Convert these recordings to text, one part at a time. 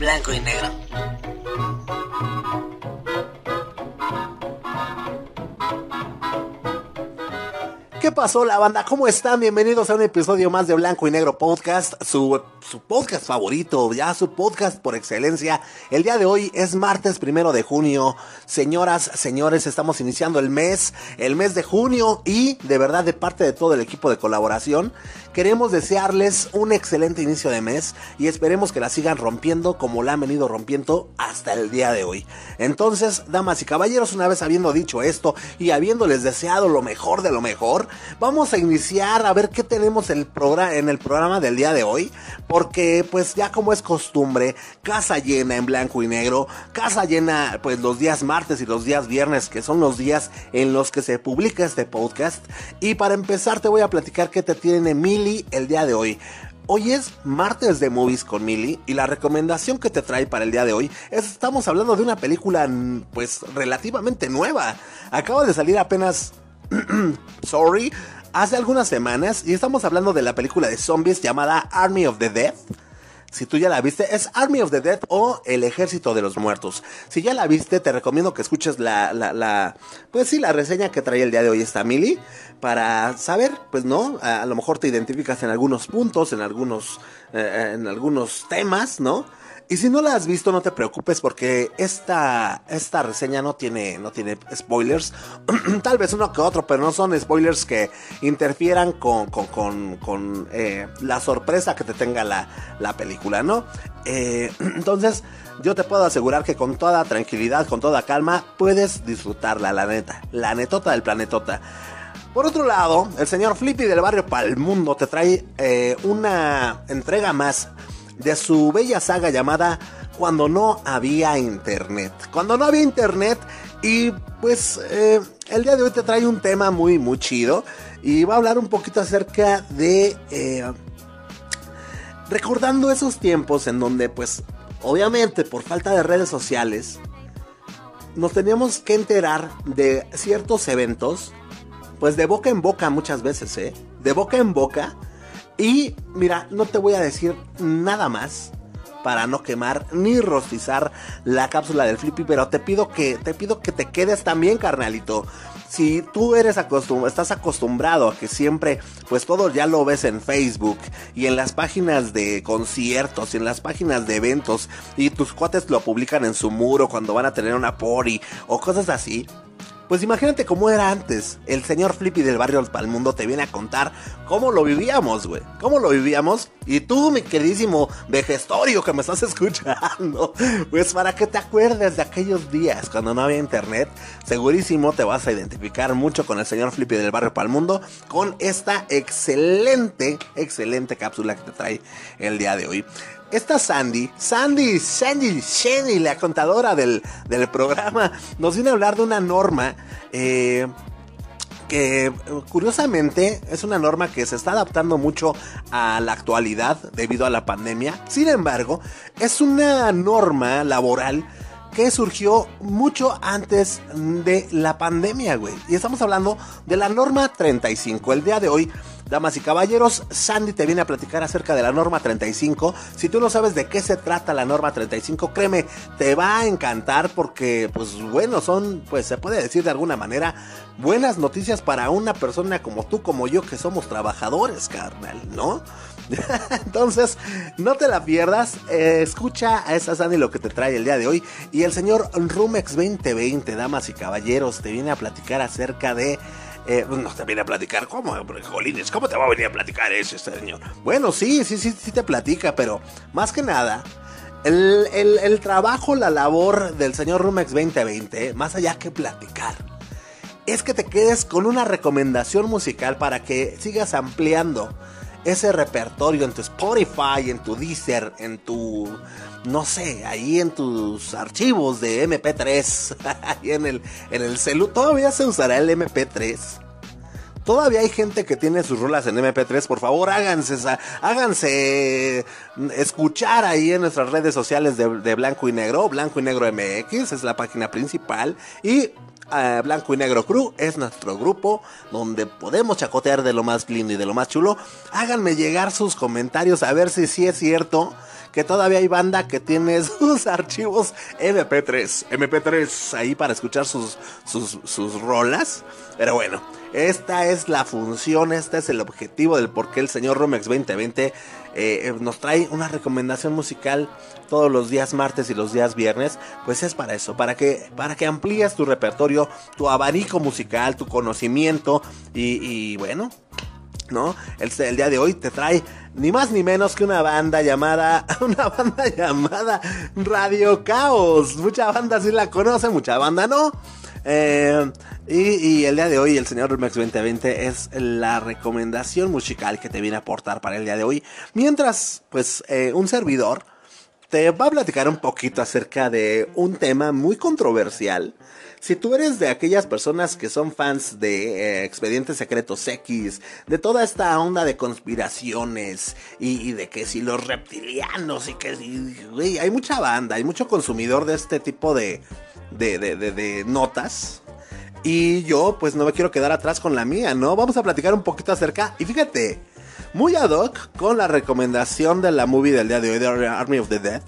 blanco y negro. ¿Qué pasó la banda? ¿Cómo están? Bienvenidos a un episodio más de Blanco y Negro Podcast, su, su, podcast favorito, ya su podcast por excelencia. El día de hoy es martes primero de junio. Señoras, señores, estamos iniciando el mes, el mes de junio y de verdad de parte de todo el equipo de colaboración, queremos desearles un excelente inicio de mes y esperemos que la sigan rompiendo como la han venido rompiendo hasta el día de hoy. Entonces, damas y caballeros, una vez habiendo dicho esto y habiéndoles deseado lo mejor de lo mejor, vamos a iniciar a ver qué tenemos en el programa del día de hoy. Porque pues ya como es costumbre, casa llena en blanco y negro, casa llena pues los días martes y los días viernes, que son los días en los que se publica este podcast. Y para empezar te voy a platicar qué te tiene Mili el día de hoy. Hoy es martes de movies con Mili y la recomendación que te trae para el día de hoy es estamos hablando de una película pues relativamente nueva. Acaba de salir apenas sorry, hace algunas semanas y estamos hablando de la película de zombies llamada Army of the Dead. Si tú ya la viste, es Army of the Dead o El Ejército de los Muertos. Si ya la viste, te recomiendo que escuches la, la, pues sí, la reseña que trae el día de hoy esta Mili, para saber, pues no, a, a lo mejor te identificas en algunos puntos, en algunos, eh, en algunos temas, ¿no? Y si no la has visto, no te preocupes porque esta, esta reseña no tiene, no tiene spoilers. Tal vez uno que otro, pero no son spoilers que interfieran con, con, con, con eh, la sorpresa que te tenga la, la película, ¿no? Eh, entonces, yo te puedo asegurar que con toda tranquilidad, con toda calma, puedes disfrutarla, la neta. La netota del planetota. Por otro lado, el señor Flippy del barrio Palmundo te trae eh, una entrega más de su bella saga llamada Cuando no había internet. Cuando no había internet y pues eh, el día de hoy te trae un tema muy muy chido y va a hablar un poquito acerca de eh, recordando esos tiempos en donde pues obviamente por falta de redes sociales nos teníamos que enterar de ciertos eventos pues de boca en boca muchas veces, ¿eh? De boca en boca y mira, no te voy a decir nada más para no quemar ni rostizar la cápsula del Flippy, pero te pido que te pido que te quedes también, carnalito. Si tú eres acostumbrado, estás acostumbrado a que siempre, pues todo ya lo ves en Facebook y en las páginas de conciertos y en las páginas de eventos y tus cuates lo publican en su muro cuando van a tener una pori o cosas así, pues imagínate cómo era antes. El señor Flippy del barrio Palmundo te viene a contar cómo lo vivíamos, güey. Cómo lo vivíamos. Y tú, mi queridísimo vejestorio que me estás escuchando, pues para que te acuerdes de aquellos días cuando no había internet, segurísimo te vas a identificar mucho con el señor Flippy del barrio Palmundo con esta excelente, excelente cápsula que te trae el día de hoy esta Sandy, Sandy, Sandy, Sandy, la contadora del, del, programa, nos viene a hablar de una norma eh, que curiosamente es una norma que se está adaptando mucho a la actualidad debido a la pandemia. Sin embargo, es una norma laboral que surgió mucho antes de la pandemia, güey. Y estamos hablando de la norma 35. El día de hoy Damas y caballeros, Sandy te viene a platicar acerca de la norma 35. Si tú no sabes de qué se trata la norma 35, créeme, te va a encantar porque, pues bueno, son, pues se puede decir de alguna manera, buenas noticias para una persona como tú, como yo, que somos trabajadores, carnal, ¿no? Entonces, no te la pierdas. Eh, escucha a esa Sandy lo que te trae el día de hoy. Y el señor Rumex 2020, damas y caballeros, te viene a platicar acerca de eh, pues, no te viene a platicar, ¿cómo? Jolines, ¿cómo te va a venir a platicar eso este señor? Bueno, sí, sí, sí, sí te platica, pero más que nada, el, el trabajo, la labor del señor Rumex 2020, más allá que platicar, es que te quedes con una recomendación musical para que sigas ampliando ese repertorio en tu Spotify, en tu Deezer, en tu no sé, ahí en tus archivos de MP3, ahí en el, en el celu, ¿todavía se usará el MP3? Todavía hay gente que tiene sus rolas en MP3, por favor háganse, háganse escuchar ahí en nuestras redes sociales de, Blanco y Negro, Blanco y Negro MX, es la página principal, y uh, Blanco y Negro Crew es nuestro grupo donde podemos chacotear de lo más lindo y de lo más chulo. Háganme llegar sus comentarios a ver si sí es cierto que todavía hay banda que tiene sus archivos MP3, MP3 ahí para escuchar sus, sus, sus rolas. Pero bueno, esta es la función, este es el objetivo del por qué el señor Romex 2020 eh, nos trae una recomendación musical todos los días martes y los días viernes, pues es para eso, para que, para que amplíes tu repertorio, tu abanico musical, tu conocimiento y, bueno, ¿no? El, día de hoy te trae ni más ni menos que una banda llamada, una banda llamada Radio Caos. Mucha banda sí la conoce, mucha banda no. Eh, y, el día de hoy, el señor Max 2020 es la recomendación musical que te viene a aportar para el día de hoy. Mientras, pues, eh, un servidor te va a platicar un poquito acerca de un tema muy controversial. Si tú eres de aquellas personas que son fans de eh, Expedientes Secretos X, de toda esta onda de conspiraciones y, de que si los reptilianos y que si, hay mucha banda, hay mucho consumidor de este tipo de, de, de, de, notas. Y yo pues no me quiero quedar atrás con la mía, ¿no? Vamos a platicar un poquito acerca. Y fíjate, muy ad hoc con la recomendación de la movie del día de hoy, de Army of the Dead.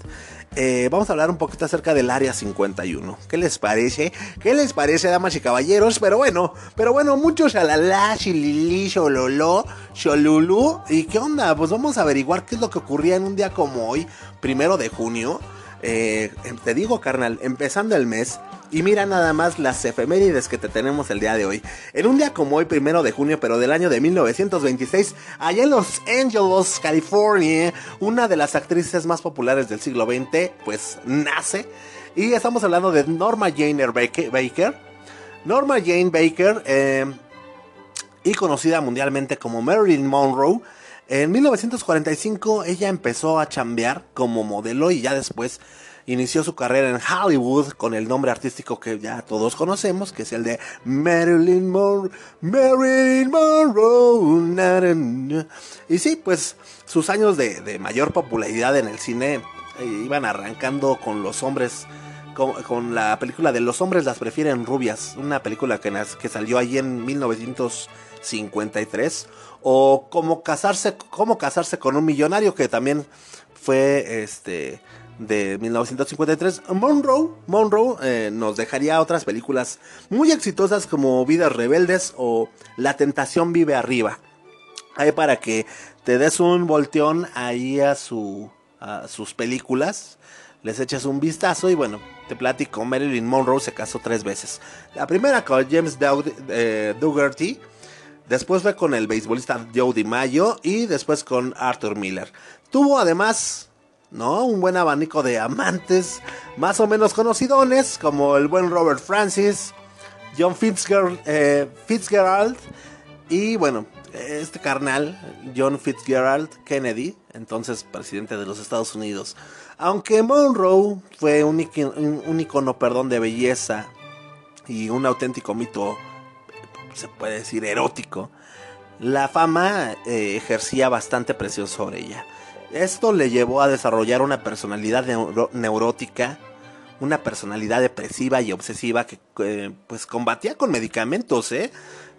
Eh, vamos a hablar un poquito acerca del área 51. ¿Qué les parece? ¿Qué les parece, damas y caballeros? Pero bueno, pero bueno, muchos shalala, shilili, shololo, sholulu. ¿Y qué onda? Pues vamos a averiguar qué es lo que ocurría en un día como hoy, primero de junio. Eh, te digo, carnal, empezando el mes. Y mira nada más las efemérides que te tenemos el día de hoy. En un día como hoy, primero de junio, pero del año de 1926, allá en Los Angeles, California, una de las actrices más populares del siglo XX, pues nace. Y estamos hablando de Norma Jane Baker. Norma Jane Baker, eh, y conocida mundialmente como Marilyn Monroe, en 1945 ella empezó a chambear como modelo y ya después inició su carrera en Hollywood con el nombre artístico que ya todos conocemos, que es el de Marilyn Monroe. Marilyn Monroe. Y sí, pues sus años de, mayor popularidad en el cine eh, iban arrancando con los hombres. Con, la película de Los hombres las prefieren rubias, una película que, que salió allí en 1953 o cómo casarse, cómo casarse con un millonario que también fue este de 1953. Monroe, Monroe eh, nos dejaría otras películas muy exitosas como Vidas Rebeldes o La Tentación Vive Arriba. Ahí para que te des un volteón ahí a, su, a sus películas, les eches un vistazo y bueno, te platico, Marilyn Monroe se casó tres veces. La primera con James eh, Dougherty Después fue con el beisbolista Joe DiMaggio y después con Arthur Miller. Tuvo además, ¿no? Un buen abanico de amantes más o menos conocidones como el buen Robert Francis, John Fitzgerald, eh, Fitzgerald y bueno, este carnal, John Fitzgerald Kennedy, entonces presidente de los Estados Unidos. Aunque Monroe fue un, icono, perdón, de belleza y un auténtico mito se puede decir, erótico, la fama eh, ejercía bastante presión sobre ella. Esto le llevó a desarrollar una personalidad neurótica, una personalidad depresiva y obsesiva que pues combatía con medicamentos, ¿eh?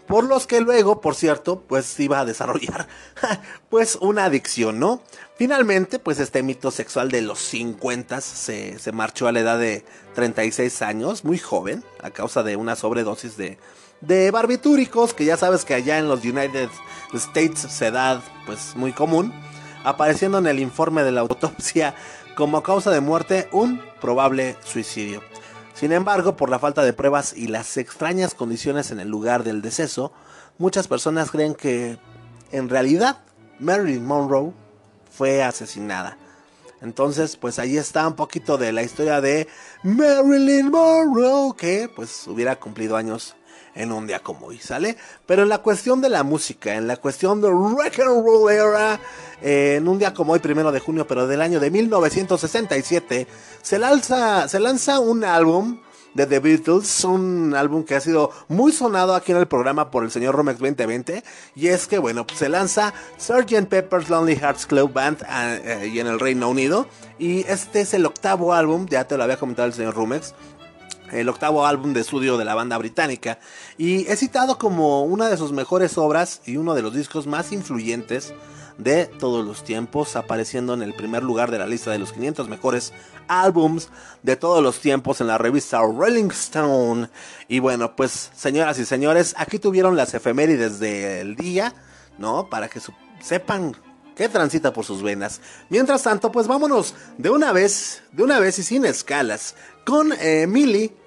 Por los que luego, por cierto, pues iba a desarrollar pues una adicción, ¿no? Finalmente, pues este mito sexual de los 50 se, se marchó a la edad de 36 años, muy joven, a causa de una sobredosis de, de barbitúricos, que ya sabes que allá en los United States se da pues muy común, apareciendo en el informe de la autopsia como causa de muerte un probable suicidio. Sin embargo, por la falta de pruebas y las extrañas condiciones en el lugar del deceso, muchas personas creen que en realidad Marilyn Monroe fue asesinada. Entonces, pues ahí está un poquito de la historia de Marilyn Monroe, que pues hubiera cumplido años en un día como hoy, ¿sale? Pero en la cuestión de la música, en la cuestión de rock and roll era, eh, en un día como hoy, primero de junio, pero del año de 1967, se lanza, se lanza un álbum de The Beatles, un álbum que ha sido muy sonado aquí en el programa por el señor Romex 2020, y es que, bueno, se lanza Sgt. Pepper's Lonely Hearts Club Band ah, eh, y en el Reino Unido, y este es el octavo álbum, ya te lo había comentado el señor Romex, el octavo álbum de estudio de la banda británica, y es citado como una de sus mejores obras y uno de los discos más influyentes de todos los tiempos, apareciendo en el primer lugar de la lista de los 500 mejores álbums de todos los tiempos en la revista Rolling Stone. Y bueno, pues señoras y señores, aquí tuvieron las efemérides del día, ¿no? Para que sepan que transita por sus venas. Mientras tanto, pues vámonos de una vez, de una vez y sin escalas, con eh,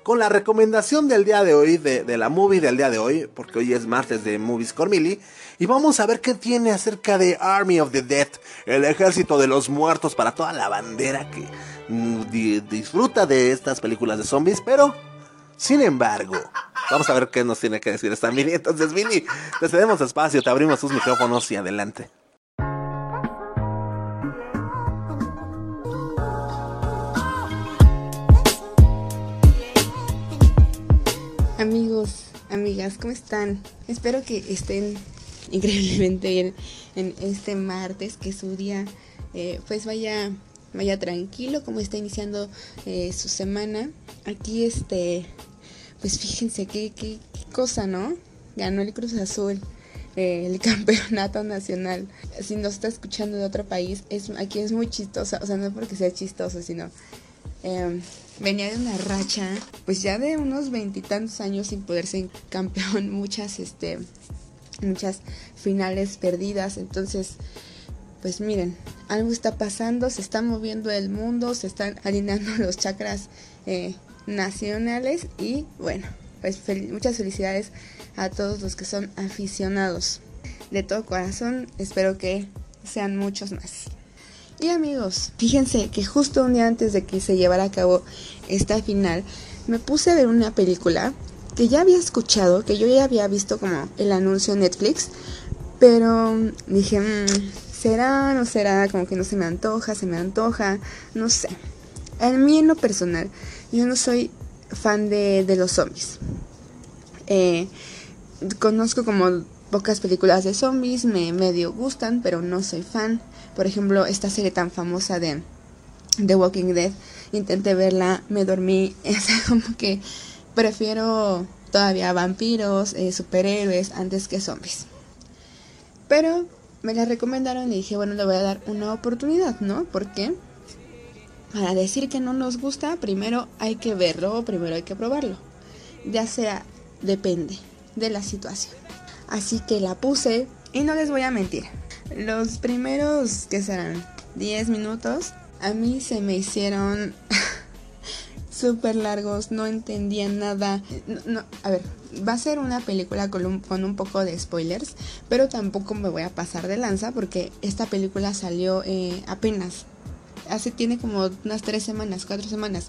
con la recomendación del día de hoy, de, la movie del día de hoy, porque hoy es martes de Movies con Millie, y vamos a ver qué tiene acerca de Army of the Dead, el ejército de los muertos para toda la bandera que mm, disfruta de estas películas de zombies, pero sin embargo, vamos a ver qué nos tiene que decir esta Millie. Entonces, Millie, te cedemos espacio, te abrimos tus micrófonos y adelante. Amigas, ¿cómo están? Espero que estén increíblemente bien en este martes, que su día eh, pues vaya, vaya tranquilo, como está iniciando eh, su semana. Aquí este, pues fíjense qué, qué, cosa, ¿no? Ganó el Cruz Azul. Eh, el campeonato nacional. Si nos está escuchando de otro país, es, aquí es muy chistoso, o sea, no porque sea chistoso, sino Em, venía de una racha, pues ya de unos veintitantos años sin poder ser campeón, muchas, este, muchas finales perdidas, entonces, pues miren, algo está pasando, se está moviendo el mundo, se están alineando los chakras eh, nacionales y bueno, pues muchas felicidades a todos los que son aficionados. De todo corazón, espero que sean muchos más. Y amigos, fíjense que justo un día antes de que se llevara a cabo esta final, me puse a ver una película que ya había escuchado, que yo ya había visto como el anuncio en Netflix, pero dije, mm, ¿será? ¿No será? Como que no se me antoja, se me antoja, no sé. En mí, en lo personal, yo no soy fan de, de los zombies. Eh, conozco como pocas películas de zombies, me medio gustan, pero no soy fan. Por ejemplo, esta serie tan famosa de The Walking Dead, intenté verla, me dormí, es como que prefiero todavía vampiros, eh, superhéroes antes que zombies. Pero me la recomendaron y dije, bueno, le voy a dar una oportunidad, ¿no? Porque para decir que no nos gusta, primero hay que verlo, primero hay que probarlo. Ya sea, depende de la situación. Así que la puse y no les voy a mentir, los primeros, que serán? 10 minutos, a mí se me hicieron súper largos, no entendía nada. A ver, va a ser una película con un, con un, poco de spoilers, pero tampoco me voy a pasar de lanza porque esta película salió eh, apenas. Hace, tiene como unas tres semanas, cuatro semanas.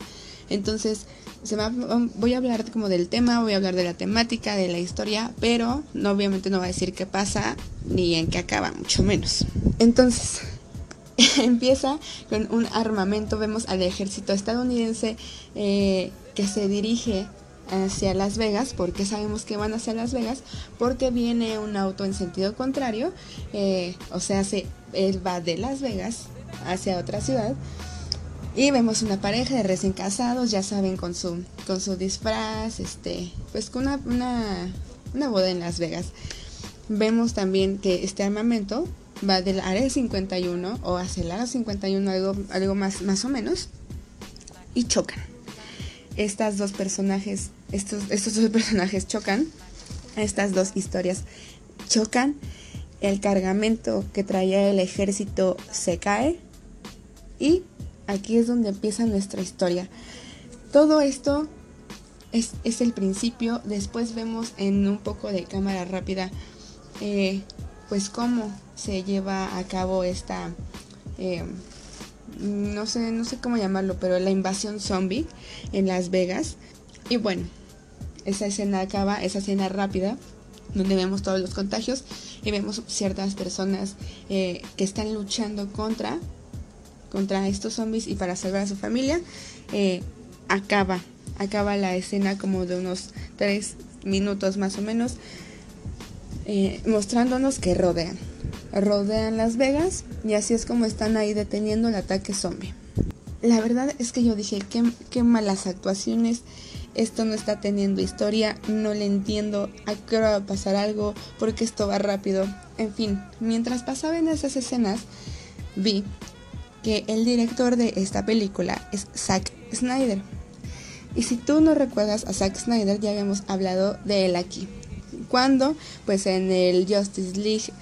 Entonces, se voy a hablar como del tema, voy a hablar de la temática, de la historia, pero no, obviamente no va a decir qué pasa ni en qué acaba, mucho menos. Entonces, empieza con un armamento, vemos al ejército estadounidense eh, que se dirige hacia Las Vegas, porque sabemos que van hacia Las Vegas, porque viene un auto en sentido contrario, eh, o sea, se, él va de Las Vegas hacia otra ciudad y vemos una pareja de recién casados, ya saben, con su, con su disfraz, este, pues con una, una, boda en Las Vegas. Vemos también que este armamento va del área 51 o hacia el área 51, algo, algo más, más o menos, y chocan. Estas dos personajes, estos, estos dos personajes chocan, estas dos historias chocan, el cargamento que traía el ejército se cae y aquí es donde empieza nuestra historia. Todo esto es, el principio, después vemos en un poco de cámara rápida eh, pues cómo se lleva a cabo esta, eh, no, sé, no sé cómo llamarlo, pero la invasión zombie en Las Vegas. Y bueno, esa escena acaba, esa escena rápida, donde vemos todos los contagios y vemos ciertas personas eh, que están luchando contra contra estos zombies y para salvar a su familia, eh, acaba, acaba la escena como de unos tres minutos más o menos, eh, mostrándonos que rodean, rodean Las Vegas y así es como están ahí deteniendo el ataque zombie. La verdad es que yo dije, qué, qué malas actuaciones, esto no está teniendo historia, no le entiendo, a qué hora va a pasar algo, porque esto va rápido. En fin, mientras pasaban esas escenas, vi que el director de esta película es Zack Snyder. Y si tú no recuerdas a Zack Snyder, ya habíamos hablado de él aquí. Cuando, pues en el Justice League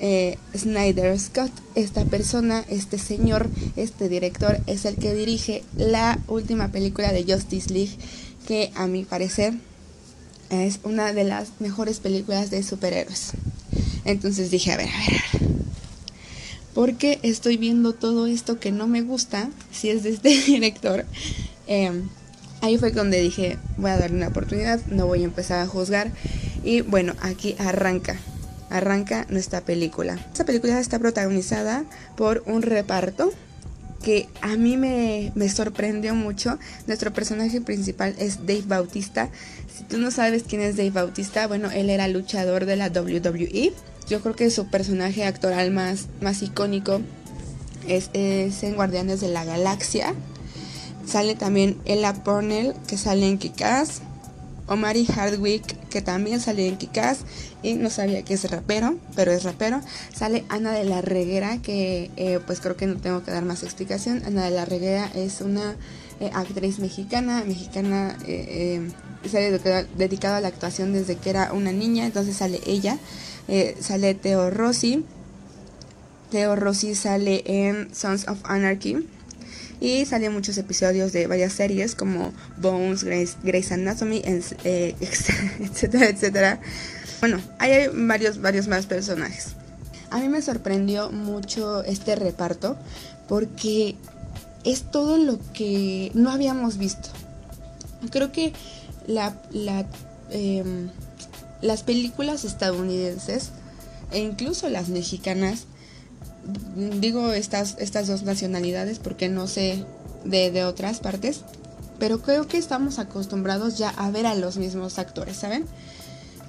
eh, Snyder Scott, esta persona, este señor, este director, es el que dirige la última película de Justice League, que a mi parecer es una de las mejores películas de superhéroes. Entonces dije, a ver, a ver. ¿Por qué estoy viendo todo esto que no me gusta si es de este director? Em, ahí fue donde dije, voy a darle una oportunidad, no voy a empezar a juzgar. Y bueno, aquí arranca, arranca nuestra película. Esta película está protagonizada por un reparto que a mí me, me, sorprendió mucho. Nuestro personaje principal es Dave Bautista. Si tú no sabes quién es Dave Bautista, bueno, él era luchador de la WWE. Yo creo que su personaje actoral más, más icónico es, es en Guardianes de la Galaxia. Sale también Ella Pornell, que sale en Kikaz. Omari Hardwick, que también sale en Kikaz y no sabía que es rapero, pero es rapero. Sale Ana de la Reguera, que eh, pues creo que no tengo que dar más explicación. Ana de la Reguera es una eh, actriz mexicana, mexicana, eh, se ha dedicado a la actuación desde que era una niña, entonces sale ella. Sale Teo Rossi. Teo Rossi sale en Sons of Anarchy y salen muchos episodios de varias series como Bones, Grey's, Anatomy, eh, etcétera, etcétera. Bueno, hay varios, varios más personajes. A mí me sorprendió mucho este reparto porque es todo lo que no habíamos visto. Creo que la, em, las películas estadounidenses e incluso las mexicanas digo estas, estas dos nacionalidades porque no sé de, de, otras partes, pero creo que estamos acostumbrados ya a ver a los mismos actores, ¿saben?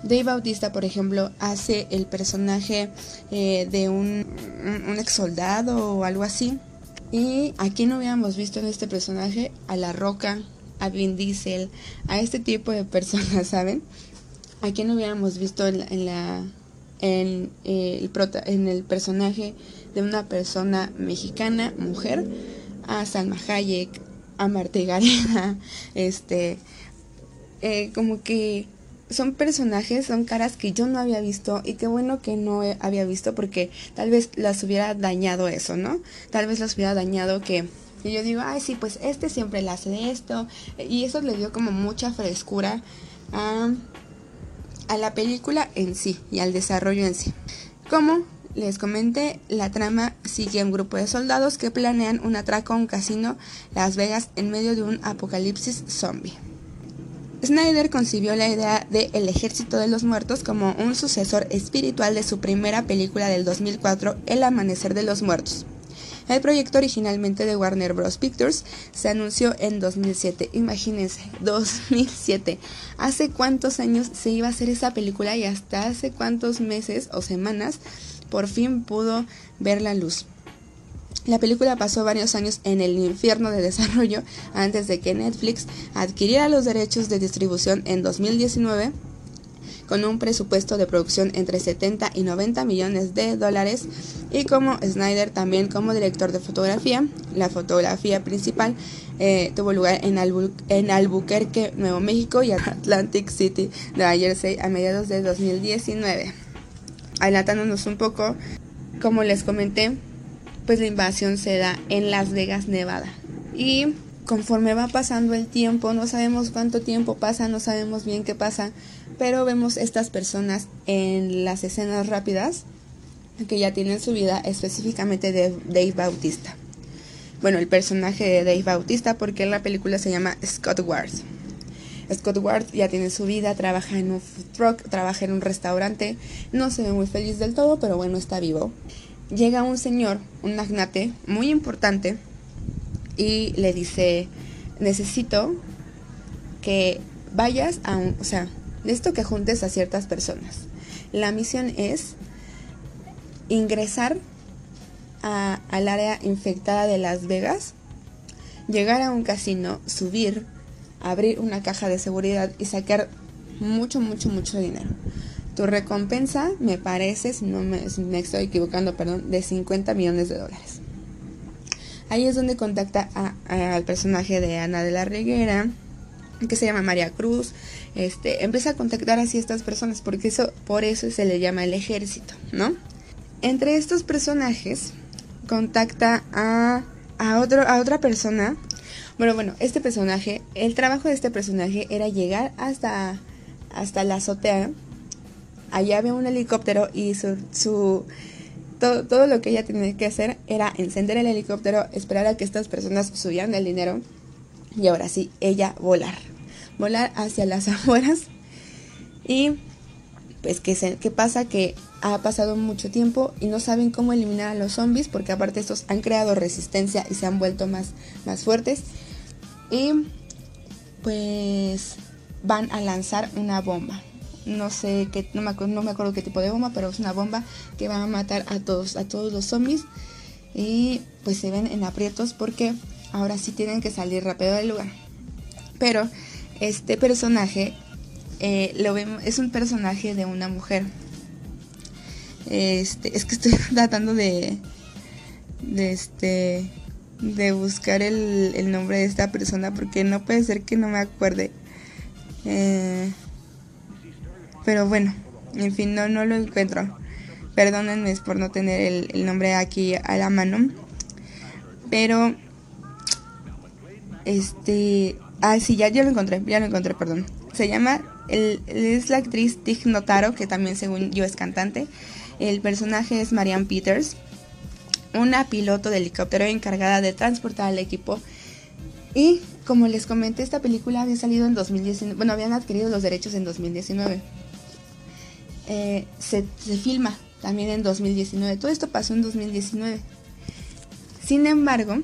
Dave Bautista, por ejemplo, hace el personaje eh, de un, un, ex soldado o algo así. Y aquí no habíamos visto en este personaje a La Roca, a Vin Diesel, a este tipo de personas, ¿saben? Aquí no habíamos visto en, la en, eh, el en el personaje de una persona mexicana, mujer, a Salma Hayek, a Marta Gareda, este, eh, como que son personajes, son caras que yo no había visto y qué bueno que no había visto porque tal vez las hubiera dañado eso, ¿no? Tal vez las hubiera dañado que, que yo digo, ay sí, pues este siempre le hace de esto y eso le dio como mucha frescura a, a la película en sí y al desarrollo en sí. Como les comenté, la trama sigue a un grupo de soldados que planean un atraco a un casino Las Vegas en medio de un apocalipsis zombie. Snyder concibió la idea de El Ejército de los Muertos como un sucesor espiritual de su primera película del 2004, El Amanecer de los Muertos. El proyecto originalmente de Warner Bros. Pictures se anunció en 2007. Imagínense, 2007. ¿Hace cuántos años se iba a hacer esa película y hasta hace cuántos meses o semanas por fin pudo ver la luz? La película pasó varios años en el infierno de desarrollo antes de que Netflix adquiriera los derechos de distribución en 2019 con un presupuesto de producción entre 70 y 90 millones de dólares y como Snyder también como director de fotografía. La fotografía principal eh, tuvo lugar en, en Albuquerque, Nuevo México y Atlantic City, Nueva Jersey a mediados de 2019. Adelantándonos un poco, como les comenté, pues la invasión se da en Las Vegas, Nevada. Y conforme va pasando el tiempo, no sabemos cuánto tiempo pasa, no sabemos bien qué pasa, pero vemos estas personas en las escenas rápidas que ya tienen su vida específicamente de Dave Bautista. Bueno, el personaje de Dave Bautista porque en la película se llama Scott Ward. Scott Ward ya tiene su vida, trabaja en un food truck, trabaja en un restaurante, no se ve muy feliz del todo, pero bueno, está vivo. Llega un señor, un magnate muy importante, y le dice, necesito que vayas a un, o sea, Necesito que juntes a ciertas personas. La misión es ingresar al área infectada de Las Vegas, llegar a un casino, subir abrir una caja de seguridad y sacar mucho, mucho, mucho dinero. Tu recompensa, me parece, si no me, estoy equivocando, perdón, de 50 millones de dólares. Ahí es donde contacta al personaje de Ana de la Reguera, que se llama María Cruz. Este, empieza a contactar así a estas personas, porque eso, por eso se le llama el ejército, ¿no? Entre estos personajes, contacta a, a, otro, a otra persona. Bueno, bueno, este personaje, el trabajo de este personaje era llegar hasta, hasta la azotea allá había un helicóptero y su, su todo, todo, lo que ella tenía que hacer era encender el helicóptero, esperar a que estas personas subieran el dinero y ahora sí, ella volar. Volar hacia las afueras. Y pues ¿qué, qué pasa que ha pasado mucho tiempo y no saben cómo eliminar a los zombies porque aparte estos han creado resistencia y se han vuelto más, más fuertes. Y pues van a lanzar una bomba no sé qué, no me, no me acuerdo qué tipo de bomba, pero es una bomba que va a matar a todos, a todos los zombies. Y pues se ven en aprietos porque ahora sí tienen que salir rápido del lugar. Pero este personaje eh, lo vemos, es un personaje de una mujer. Este, es que estoy tratando de, de este, de buscar el, el nombre de esta persona porque no puede ser que no me acuerde. Eh, pero bueno, en fin, no, no lo encuentro. Perdónenme por no tener el, nombre aquí a la mano. Pero, este, ah, sí, ya, ya lo encontré, ya lo encontré, perdón. Se llama, es la actriz Tig Notaro, que también según yo es cantante. El personaje es Marianne Peters, una piloto de helicóptero encargada de transportar al equipo. Y como les comenté, esta película había salido en 2019, bueno, habían adquirido los derechos en 2019. Eh, se, filma también en 2019. Todo esto pasó en 2019. Sin embargo,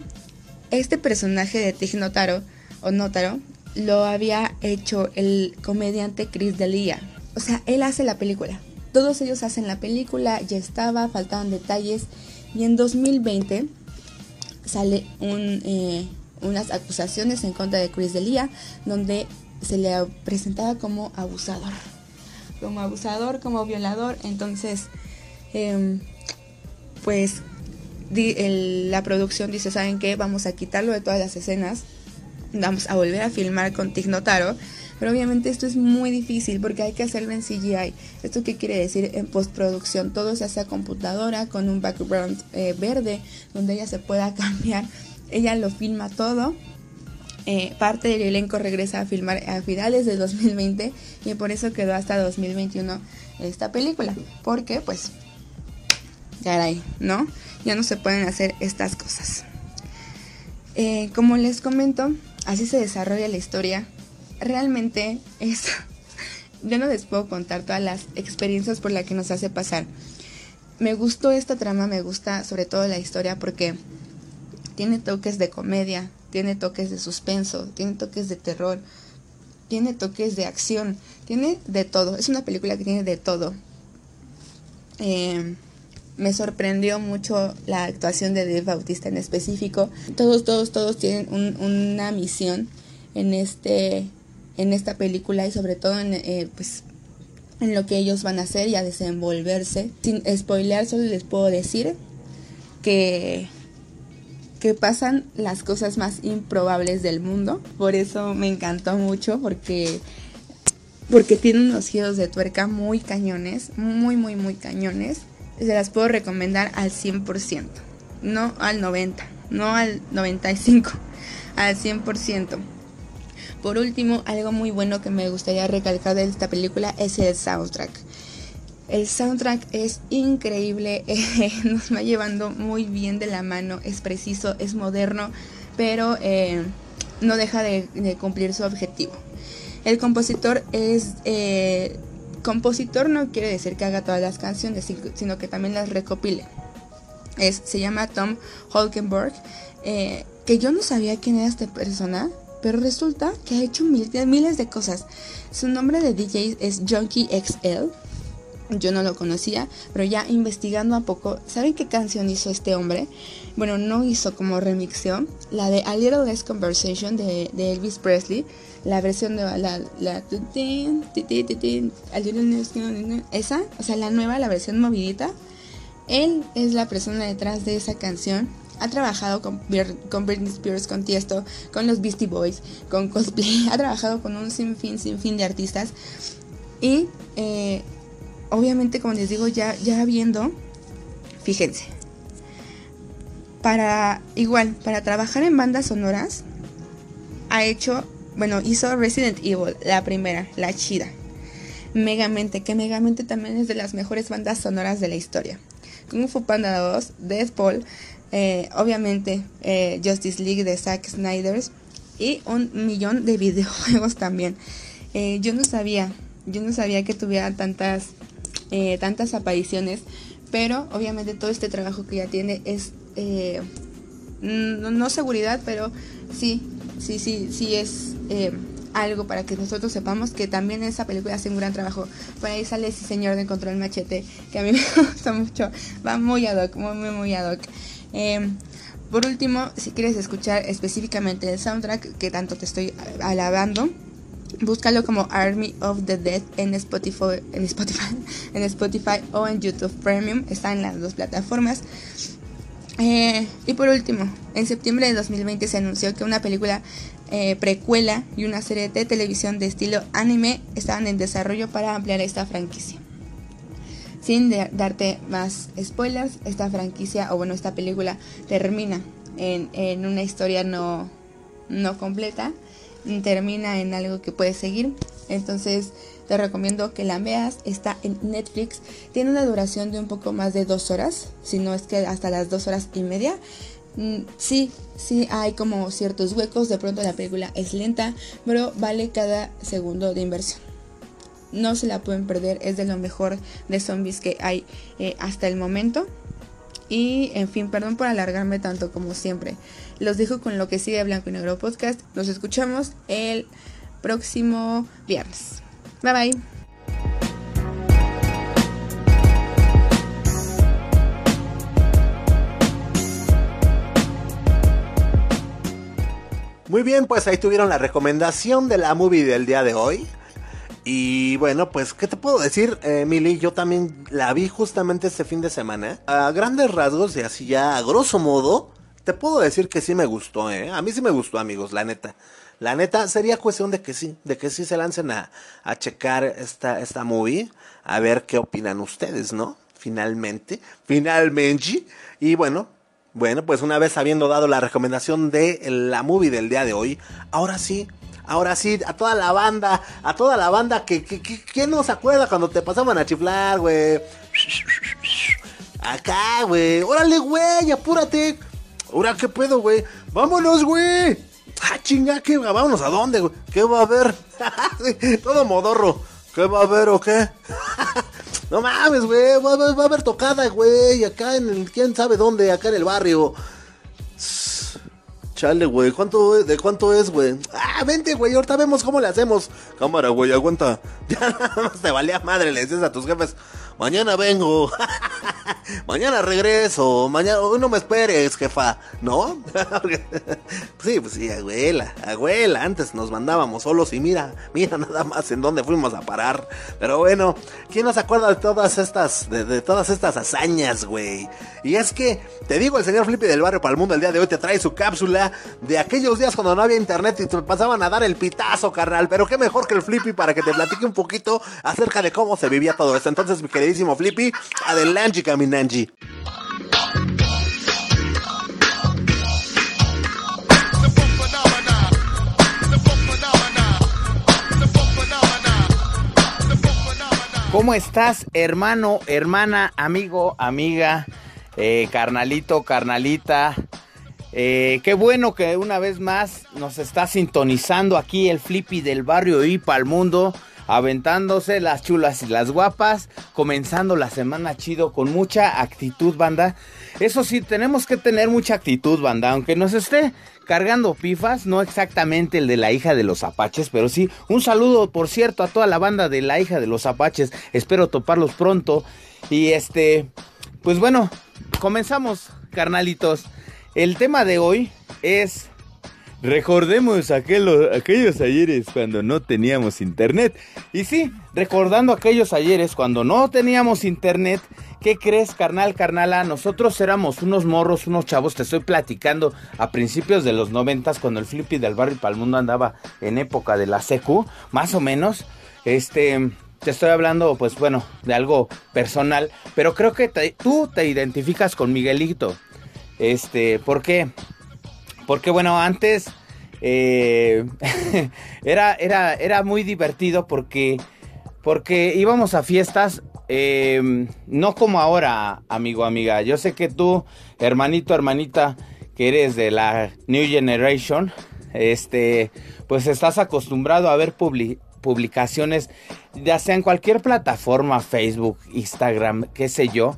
este personaje de Tig Notaro, o Notaro, lo había hecho el comediante Chris D'Elia. O sea, él hace la película. Todos ellos hacen la película, ya estaba, faltaban detalles. Y en 2020 sale un, eh, unas acusaciones en contra de Chris D'Elia, donde se le presentaba como abusador como abusador, como violador. Entonces, em, pues la producción dice, ¿saben qué? Vamos a quitarlo de todas las escenas. Vamos a volver a filmar con Tignotaro. Pero obviamente esto es muy difícil porque hay que hacerlo en CGI. ¿Esto qué quiere decir? En postproducción todo se hace a computadora con un background eh, verde donde ella se pueda cambiar. Ella lo filma todo eh, parte del elenco regresa a filmar a finales de 2020 y por eso quedó hasta 2021 esta película. Porque pues, caray, ¿no? Ya no se pueden hacer estas cosas. Eh, como les comento, así se desarrolla la historia. Realmente es... Yo no les puedo contar todas las experiencias por las que nos hace pasar. Me gustó esta trama, me gusta sobre todo la historia porque tiene toques de comedia, tiene toques de suspenso, tiene toques de terror, tiene toques de acción, tiene de todo. Es una película que tiene de todo. Eh, me sorprendió mucho la actuación de Dave Bautista en específico. Todos, todos, todos tienen una misión en este, en esta película y sobre todo en, eh, pues, en lo que ellos van a hacer y a desenvolverse. Sin spoilear, solo les puedo decir que que pasan las cosas más improbables del mundo. Por eso me encantó mucho porque porque tiene unos giros de tuerca muy cañones, muy muy muy cañones. Se las puedo recomendar al 100%, no al 90, no al 95, al 100%. Por último, algo muy bueno que me gustaría recalcar de esta película es el soundtrack. El soundtrack es increíble, nos va llevando muy bien de la mano, es preciso, es moderno, pero eh, no deja de, cumplir su objetivo. El compositor es... Eh, compositor no quiere decir que haga todas las canciones, sino que también las recopile. Es, se llama Tom Holkenborg, eh, que yo no sabía quién era esta persona, pero resulta que ha hecho miles de cosas. Su nombre de DJ es Junkie XL Yo no lo conocía, pero ya investigando a poco, ¿saben qué canción hizo este hombre? Bueno, no hizo como remixio, la de A Little Less Conversation de, Elvis Presley, la versión la, la esa, o sea, la nueva, la versión movidita. Él es la persona detrás de esa canción. Ha trabajado con, con Britney Spears, con Tiesto, con los Beastie Boys, con cosplay. Ha trabajado con un sinfín, sinfín de artistas. Y eh, obviamente, como les digo, ya, ya viendo, fíjense, para, igual, para trabajar en bandas sonoras, ha hecho, bueno, hizo Resident Evil, la primera, la chida. Megamente, que Megamente también es de las mejores bandas sonoras de la historia. Kung Fu Panda 2, Deathball, eh, obviamente eh, Justice League de Zack Snyder y un millón de videojuegos también. Eh, yo no sabía, yo no sabía que tuviera tantas eh, tantas apariciones, pero obviamente todo este trabajo que ya tiene es, eh, no, seguridad, pero sí, sí, sí, sí es eh, algo para que nosotros sepamos que también esa película hace un gran trabajo. Por ahí sale ese señor de Control Machete, que a mí me gusta mucho, va muy ad hoc, muy, muy ad hoc. por último, si quieres escuchar específicamente el soundtrack que tanto te estoy alabando, Búscalo como Army of the Dead en Spotify, en Spotify, en Spotify o en YouTube Premium. Está en las dos plataformas. Eh, y por último, en septiembre de 2020 se anunció que una película eh, precuela y una serie de televisión de estilo anime estaban en desarrollo para ampliar esta franquicia. Sin darte más spoilers, esta franquicia, o bueno, esta película termina en, en una historia no, no completa termina en algo que puedes seguir. Entonces te recomiendo que la veas. Está en Netflix. Tiene una duración de un poco más de dos horas. Si no es que hasta las dos horas y media. Mm, sí, sí hay como ciertos huecos. De pronto la película es lenta. Pero vale cada segundo de inversión. No se la pueden perder. Es de lo mejor de zombies que hay eh, hasta el momento. Y en fin, perdón por alargarme tanto como siempre. Los dejo con lo que sigue Blanco y Negro Podcast. Nos escuchamos el próximo viernes. Bye bye. Muy bien, pues ahí tuvieron la recomendación de la movie del día de hoy. Y bueno, pues, ¿qué te puedo decir, Emily? Yo también la vi justamente este fin de semana. A grandes rasgos y así ya a grosso modo, te puedo decir que sí me gustó, ¿eh? A mí sí me gustó, amigos, la neta. La neta, sería cuestión de que sí, de que sí se lancen a, a checar esta, esta movie, a ver qué opinan ustedes, ¿no? Finalmente, finalmente. Y bueno, bueno, pues una vez habiendo dado la recomendación de la movie del día de hoy, ahora sí, Ahora sí, a toda la banda, a toda la banda que, que, ¿quién no acuerda cuando te pasaban a chiflar, güey? Acá, güey. Órale, güey, apúrate. Ahora, ¿qué puedo, güey? Vámonos, güey. Ah, chinga, ¿qué? Vámonos, ¿a dónde, güey? ¿Qué va a haber? Todo modorro. ¿Qué va a haber o qué? no mames, güey. Va, a haber tocada, güey. Acá en el, quién sabe dónde, acá en el barrio. Chale, güey, ¿cuánto, ¿de cuánto es, güey? Ah, vente, güey, ahorita vemos cómo le hacemos. Cámara, güey, aguanta. Ya nada más te valía madre, le dices a tus jefes mañana vengo, mañana regreso, mañana, no me esperes, jefa, ¿no? sí, pues sí, abuela, abuela, antes nos mandábamos solos y mira, mira nada más en dónde fuimos a parar. Pero bueno, ¿quién nos acuerda de todas estas, de, todas estas hazañas, güey? Y es que, te digo, el señor Flippy del barrio para el mundo el día de hoy te trae su cápsula de aquellos días cuando no había internet y te pasaban a dar el pitazo, carnal. Pero qué mejor que el Flippy para que te platique un poquito acerca de cómo se vivía todo esto. Entonces, mi queridísimo Flippy. Adelante, ¿Cómo estás, hermano, hermana, amigo, amiga, eh, carnalito, carnalita? Eh, qué bueno que una vez más nos está sintonizando aquí el Flippy del barrio y al mundo, aventándose las chulas y las guapas, comenzando la semana chido con mucha actitud, banda. Eso sí, tenemos que tener mucha actitud, banda, aunque nos esté cargando pifas, no exactamente el de la hija de los apaches, pero sí un saludo, por cierto, a toda la banda de la hija de los apaches. Espero toparlos pronto. Y este, pues bueno, comenzamos, carnalitos. El tema de hoy es Recordemos aquellos ayeres cuando no teníamos internet. Y sí, recordando aquellos ayeres cuando no teníamos internet, ¿qué crees, carnal, carnala? Nosotros éramos unos morros, unos chavos, te estoy platicando a principios de los noventas, cuando el flippy del barrio para el mundo andaba en época de la secu, más o menos. Este, te estoy hablando, pues bueno, de algo personal, pero creo que tú te identificas con Miguelito. Este, ¿por qué? Porque bueno, antes eh, era, era, era muy divertido porque, porque íbamos a fiestas, em, no como ahora, amigo, amiga. Yo sé que tú, hermanito, hermanita, que eres de la New Generation, este, pues estás acostumbrado a ver publicaciones, ya sea en cualquier plataforma, Facebook, Instagram, qué sé yo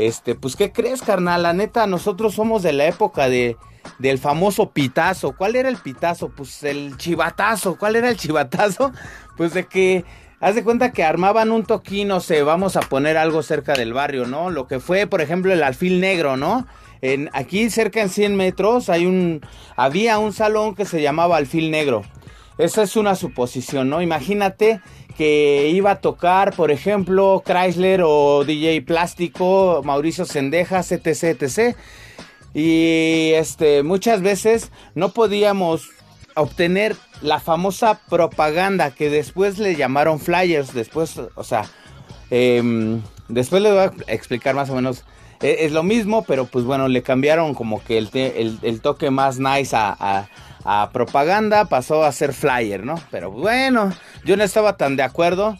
este, pues, ¿qué crees, carnal? La neta, nosotros somos de la época de, del famoso pitazo. ¿Cuál era el pitazo? Pues el chivatazo. ¿Cuál era el chivatazo? Pues de que, haz de cuenta que armaban un toquín, no sé, vamos a poner algo cerca del barrio, ¿no? Lo que fue, por ejemplo, el alfil negro, ¿no? En, aquí cerca en 100 metros hay un, había un salón que se llamaba alfil negro. Esa es una suposición, ¿no? Imagínate que iba a tocar, por ejemplo, Chrysler o DJ Plástico, Mauricio Sendejas, etc, etc. Y este, muchas veces no podíamos obtener la famosa propaganda que después le llamaron flyers, después, o sea, em, después le voy a explicar más o menos. E, es, lo mismo, pero pues bueno, le cambiaron como que el, el, toque más nice a a propaganda, pasó a ser flyer, ¿no? Pero bueno, yo no estaba tan de acuerdo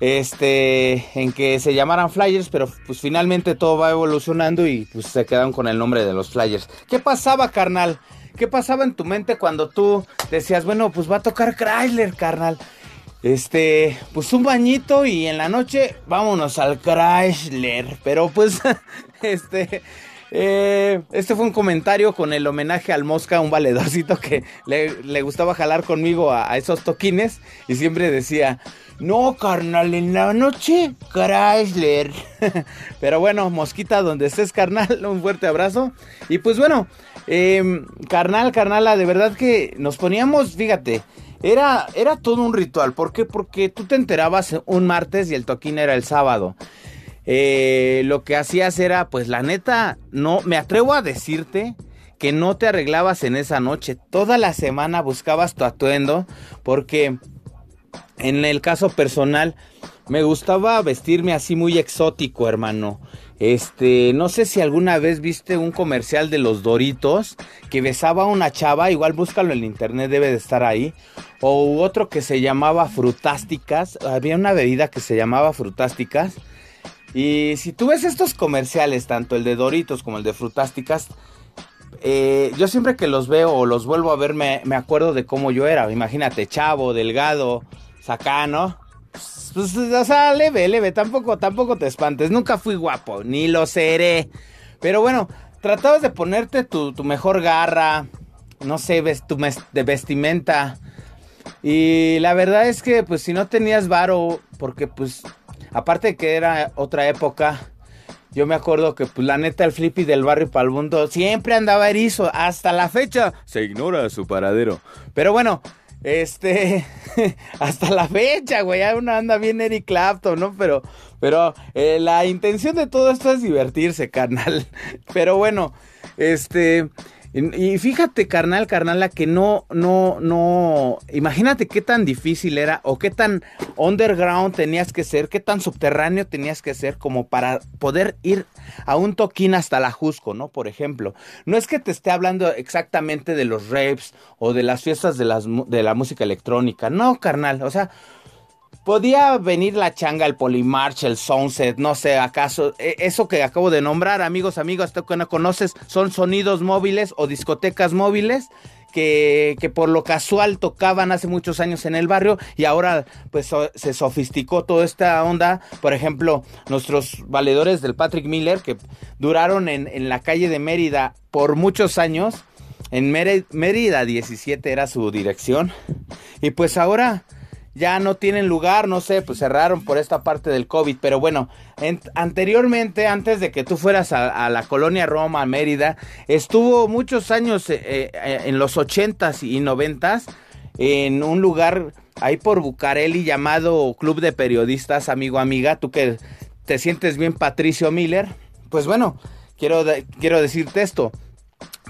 este en que se llamaran flyers, pero pues finalmente todo va evolucionando y pues se quedaron con el nombre de los flyers. ¿Qué pasaba, carnal? ¿Qué pasaba en tu mente cuando tú decías, bueno, pues va a tocar Chrysler, carnal? Este, pues un bañito y en la noche vámonos al Chrysler. Pero pues, este, eh, este fue un comentario con el homenaje al Mosca, un valedorcito que le, gustaba jalar conmigo a, esos toquines y siempre decía, no, carnal, en la noche, Chrysler. Pero bueno, Mosquita, donde estés, carnal, un fuerte abrazo. Y pues bueno, eh, carnal, carnala, de verdad que nos poníamos, fíjate, era, era todo un ritual. ¿Por qué? Porque tú te enterabas un martes y el toquín era el sábado. Eh, lo que hacías era, pues la neta, no, me atrevo a decirte que no te arreglabas en esa noche. Toda la semana buscabas tu atuendo porque en el caso personal me gustaba vestirme así muy exótico, hermano. Este, no sé si alguna vez viste un comercial de los Doritos que besaba a una chava, igual búscalo en internet, debe de estar ahí. O otro que se llamaba Frutásticas, había una bebida que se llamaba Frutásticas y si tú ves estos comerciales, tanto el de Doritos como el de Frutásticas, eh, yo siempre que los veo o los vuelvo a ver me, acuerdo de cómo yo era. Imagínate, chavo, delgado, sacano. Pues, o sea, leve, leve, tampoco, tampoco te espantes. Nunca fui guapo, ni lo seré. Pero bueno, tratabas de ponerte tu, mejor garra, no sé, tu de vestimenta. Y la verdad es que, pues, si no tenías varo, porque, pues, Aparte que era otra época, yo me acuerdo que pues, la neta el flippy del barrio Palmundo siempre andaba erizo. Hasta la fecha se ignora su paradero. Pero bueno, este, hasta la fecha, güey, uno anda bien Eric Clapton, ¿no? Pero, pero eh, la intención de todo esto es divertirse, carnal. Pero bueno, este, y fíjate, carnal, carnala, que no, no, no. Imagínate qué tan difícil era o qué tan underground tenías que ser, qué tan subterráneo tenías que ser como para poder ir a un toquín hasta la Jusco, ¿no? Por ejemplo. No es que te esté hablando exactamente de los rapes o de las fiestas de, las, de la música electrónica. No, carnal. O sea, Podía venir la changa, el Polymarch, el Sunset, no sé, acaso, e, eso que acabo de nombrar, amigos, amigos, que no conoces, son sonidos móviles o discotecas móviles que, que, por lo casual tocaban hace muchos años en el barrio y ahora pues se sofisticó toda esta onda. Por ejemplo, nuestros valedores del Patrick Miller que duraron en, en la calle de Mérida por muchos años. En Mérida 17 era su dirección. Y pues ahora ya no tienen lugar, no sé, pues cerraron por esta parte del COVID, pero bueno, anteriormente, antes de que tú fueras a, la colonia Roma, Mérida, estuvo muchos años eh, eh, en los 80s y 90s en un lugar ahí por Bucareli llamado Club de Periodistas, amigo, amiga, tú que te sientes bien Patricio Miller, pues bueno, quiero, quiero decirte esto,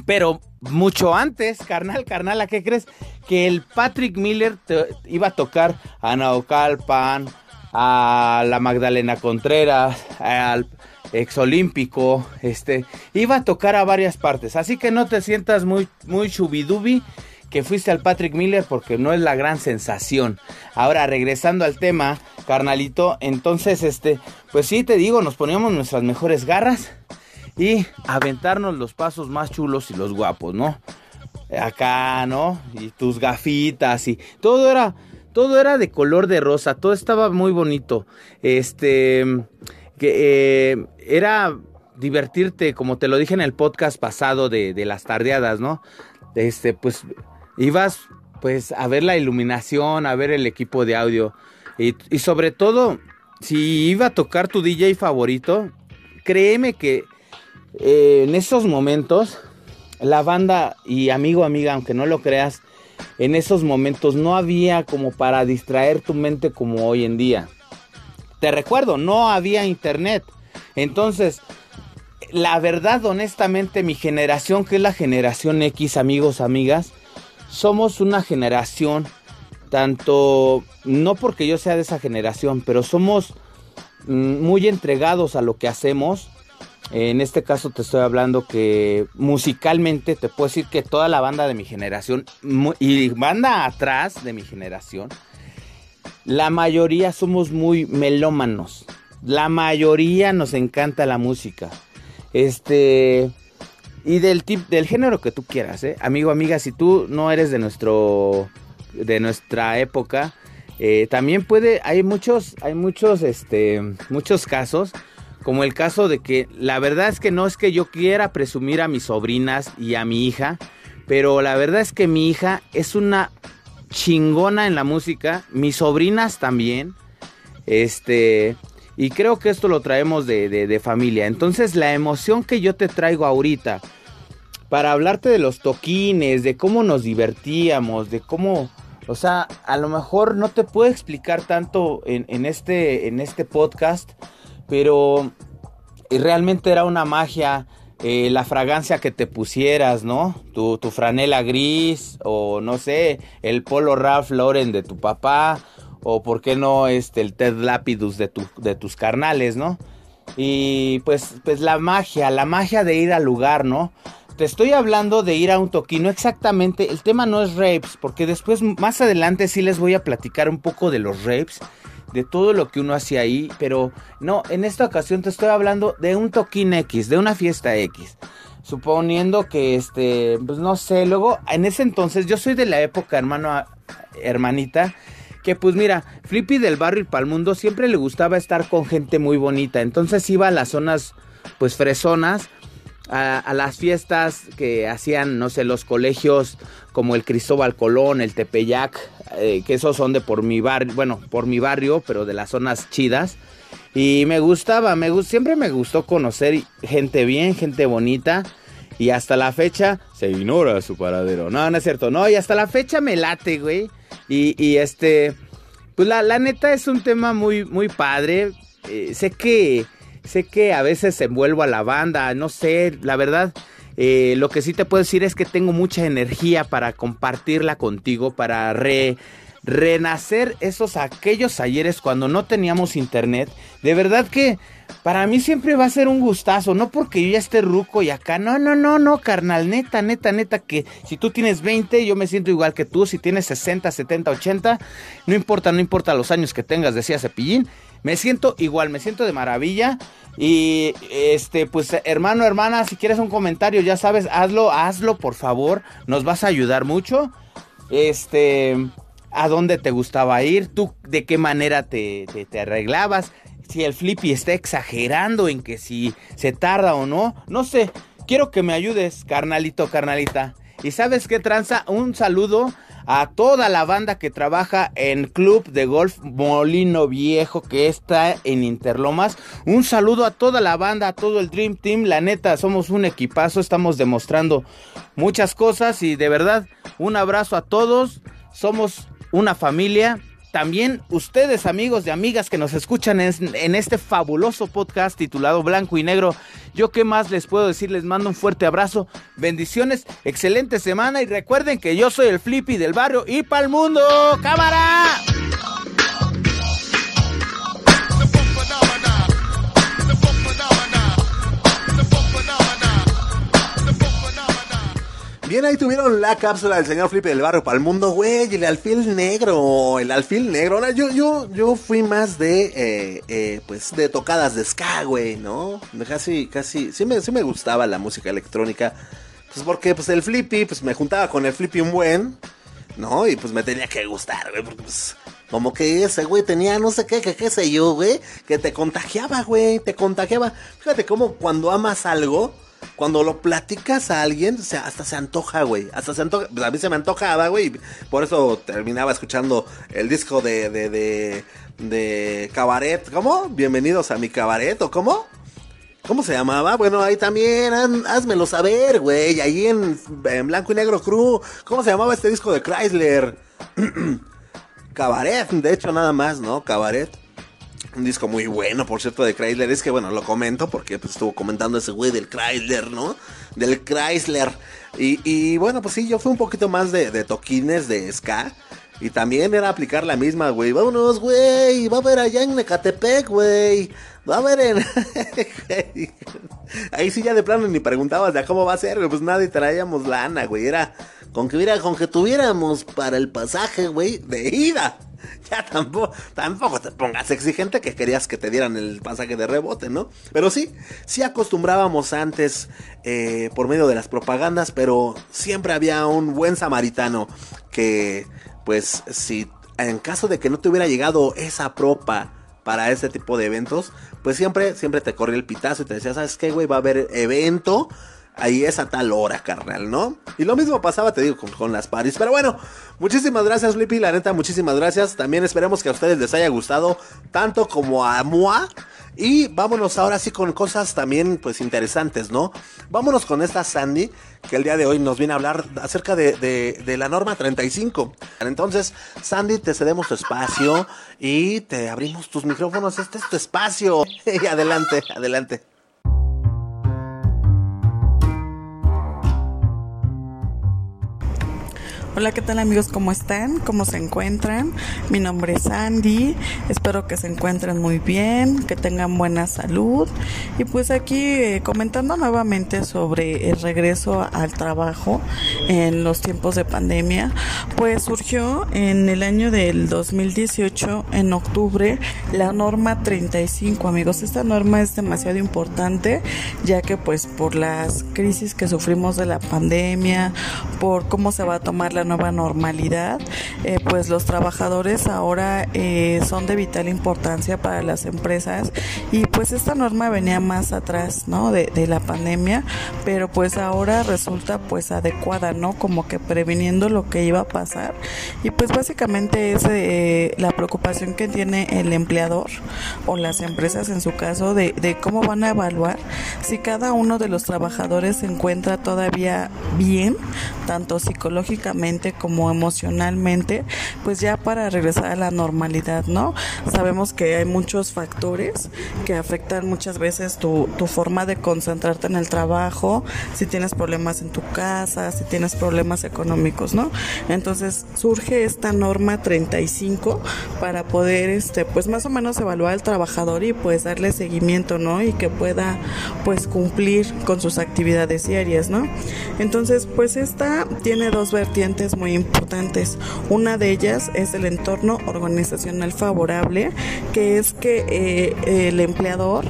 pero mucho antes, carnal, carnal, ¿a qué crees? Que el Patrick Miller iba a tocar a Naucalpan, a la Magdalena Contreras, al exolímpico, este, iba a tocar a varias partes. Así que no te sientas muy, muy chubidubi que fuiste al Patrick Miller porque no es la gran sensación. Ahora, regresando al tema, carnalito, entonces, este, pues sí te digo, nos poníamos nuestras mejores garras y aventarnos los pasos más chulos y los guapos, ¿no? Acá, ¿no? Y tus gafitas y todo era, todo era de color de rosa, todo estaba muy bonito. Este, que eh, era divertirte, como te lo dije en el podcast pasado de, de las tardeadas, ¿no? Este, pues ibas pues a ver la iluminación, a ver el equipo de audio y, y sobre todo si iba a tocar tu DJ favorito, créeme que eh, en esos momentos, la banda y amigo, amiga, aunque no lo creas, en esos momentos no había como para distraer tu mente como hoy en día. Te recuerdo, no había internet. Entonces, la verdad, honestamente, mi generación, que es la generación X, amigos, amigas, somos una generación, tanto, no porque yo sea de esa generación, pero somos mm, muy entregados a lo que hacemos en este caso te estoy hablando que musicalmente te puedo decir que toda la banda de mi generación y banda atrás de mi generación, la mayoría somos muy melómanos. La mayoría nos encanta la música. Este y del tip, del género que tú quieras, ¿eh? amigo, amiga, si tú no eres de nuestro de nuestra época, eh, también puede, hay muchos, hay muchos, este, muchos casos como el caso de que la verdad es que no es que yo quiera presumir a mis sobrinas y a mi hija, pero la verdad es que mi hija es una chingona en la música, mis sobrinas también, este, y creo que esto lo traemos de, de familia. Entonces la emoción que yo te traigo ahorita para hablarte de los toquines, de cómo nos divertíamos, de cómo... O sea, a lo mejor no te puedo explicar tanto en, en, este, en este podcast, pero realmente era una magia. Eh, la fragancia que te pusieras, ¿no? Tu, franela gris o no sé, el polo Ralph Lauren de tu papá o por qué no este el Ted Lapidus de, de tus carnales, ¿no? Y pues pues la magia, la magia de ir al lugar, ¿no? Te estoy hablando de ir a un toquino exactamente, el tema no es rapes, porque después más adelante sí les voy a platicar un poco de los rapes de todo lo que uno hacía ahí, pero no, en esta ocasión te estoy hablando de un toquín X, de una fiesta X. Suponiendo que este, pues no sé, luego en ese entonces yo soy de la época, hermano, hermanita, que pues mira, Flippy del barrio y Palmundo siempre le gustaba estar con gente muy bonita, entonces iba a las zonas pues fresonas a, las fiestas que hacían, no sé, los colegios como el Cristóbal Colón, el Tepeyac, eh, que esos son de por mi barrio, bueno, por mi barrio, pero de las zonas chidas. Y me gustaba, me siempre me gustó conocer gente bien, gente bonita. Y hasta la fecha se ignora su paradero. No, no es cierto. No, y hasta la fecha me late, güey. Y, este, pues la, la, neta es un tema muy, muy padre. Eh, sé que Sé que a veces envuelvo a la banda, no sé, la verdad. Eh, lo que sí te puedo decir es que tengo mucha energía para compartirla contigo, para renacer esos aquellos ayeres cuando no teníamos internet. De verdad que para mí siempre va a ser un gustazo, no porque yo ya esté ruco y acá, no, no, no, no, carnal, neta, neta, neta, que si tú tienes 20, yo me siento igual que tú, si tienes 60, 70, 80, no importa, no importa los años que tengas, decía Cepillín, me siento igual, me siento de maravilla. Y este, pues hermano, hermana, si quieres un comentario, ya sabes, hazlo, hazlo, por favor. Nos vas a ayudar mucho. Este, ¿a dónde te gustaba ir? ¿Tú de qué manera te, te, arreglabas? Si el Flippy está exagerando en que si se tarda o no. No sé. Quiero que me ayudes, carnalito, carnalita. Y sabes qué tranza, un saludo a toda la banda que trabaja en Club de Golf Molino Viejo que está en Interlomas. Un saludo a toda la banda, a todo el Dream Team. La neta, somos un equipazo, estamos demostrando muchas cosas y de verdad, un abrazo a todos. Somos una familia también ustedes amigos y amigas que nos escuchan en, este fabuloso podcast titulado Blanco y Negro, yo qué más les puedo decir, les mando un fuerte abrazo, bendiciones, excelente semana y recuerden que yo soy el Flippy del barrio y para el mundo, cámara. Bien, ahí tuvieron la cápsula del señor Flippy del barrio para el mundo, güey. El alfil negro, el alfil negro. Ahora, yo, yo, yo fui más de, eh, eh, pues, de tocadas de ska, güey, ¿no? Casi, casi, sí me, sí me gustaba la música electrónica. Pues porque, pues, el Flippy, pues, me juntaba con el Flippy un buen, ¿no? Y, pues, me tenía que gustar, güey, porque, pues, como que ese güey tenía no sé qué, que qué sé yo, güey, que te contagiaba, güey, te contagiaba. Fíjate cómo cuando amas algo cuando lo platicas a alguien, o hasta se antoja, güey. Hasta se antoja. Pues a mí se me antojaba, güey. Por eso terminaba escuchando el disco de, de, de, de Cabaret. ¿Cómo? Bienvenidos a mi cabaret, ¿o cómo? ¿Cómo se llamaba? Bueno, ahí también, házmelo saber, güey. Ahí en, en Blanco y Negro Crew. ¿Cómo se llamaba este disco de Chrysler? Cabaret, de hecho, nada más, ¿no? Cabaret. Un disco muy bueno, por cierto, de Chrysler. Es que, bueno, lo comento porque pues, estuvo comentando ese güey del Chrysler, ¿no? Del Chrysler. Y, bueno, pues sí, yo fui un poquito más de, toquines de ska. Y también era aplicar la misma, güey. Vámonos, güey. Va a haber allá en Necatepec, güey. Va a haber en... Ahí sí ya de plano ni preguntabas ya cómo va a ser, güey. Pues nadie traíamos lana, güey. Era con que, hubiera, con que tuviéramos para el pasaje, güey, de ida. ya tampoco, tampoco te pongas exigente que querías que te dieran el pasaje de rebote, ¿no? Pero sí, sí acostumbrábamos antes eh, por medio de las propagandas, pero siempre había un buen samaritano que, pues, si en caso de que no te hubiera llegado esa propa para ese tipo de eventos, pues siempre, siempre te corría el pitazo y te decía, ¿sabes qué, güey? Va a haber evento ahí es a tal hora, carnal, ¿no? Y lo mismo pasaba, te digo, con, las paris. Pero bueno, muchísimas gracias, Flippy. La neta, muchísimas gracias. También esperemos que a ustedes les haya gustado tanto como a Moa. Y vámonos ahora sí con cosas también pues interesantes, ¿no? Vámonos con esta Sandy, que el día de hoy nos viene a hablar acerca de, de la norma 35. Entonces, Sandy, te cedemos tu espacio y te abrimos tus micrófonos. Este es tu espacio. Adelante, adelante. Hola, ¿qué tal amigos? ¿Cómo están? ¿Cómo se encuentran? Mi nombre es Andy. Espero que se encuentren muy bien, que tengan buena salud. Y pues aquí eh, comentando nuevamente sobre el regreso al trabajo en los tiempos de pandemia, pues surgió en el año del 2018, en octubre, la norma 35, amigos. Esta norma es demasiado importante, ya que pues por las crisis que sufrimos de la pandemia, por cómo se va a tomar la nueva normalidad, eh, pues los trabajadores ahora eh, son de vital importancia para las empresas y pues esta norma venía más atrás, ¿no? De, la pandemia, pero pues ahora resulta pues adecuada, ¿no? Como que previniendo lo que iba a pasar y pues básicamente es eh, la preocupación que tiene el empleador o las empresas en su caso de, de cómo van a evaluar si cada uno de los trabajadores se encuentra todavía bien, tanto psicológicamente como emocionalmente, pues ya para regresar a la normalidad, ¿no? Sabemos que hay muchos factores que afectan muchas veces tu, tu forma de concentrarte en el trabajo, si tienes problemas en tu casa, si tienes problemas económicos, ¿no? Entonces surge esta norma 35 para poder, este, pues más o menos evaluar al trabajador y pues darle seguimiento, ¿no? Y que pueda pues cumplir con sus actividades diarias, ¿no? Entonces, pues esta tiene dos vertientes muy importantes. Una de ellas es el entorno organizacional favorable, que es que eh, el empleador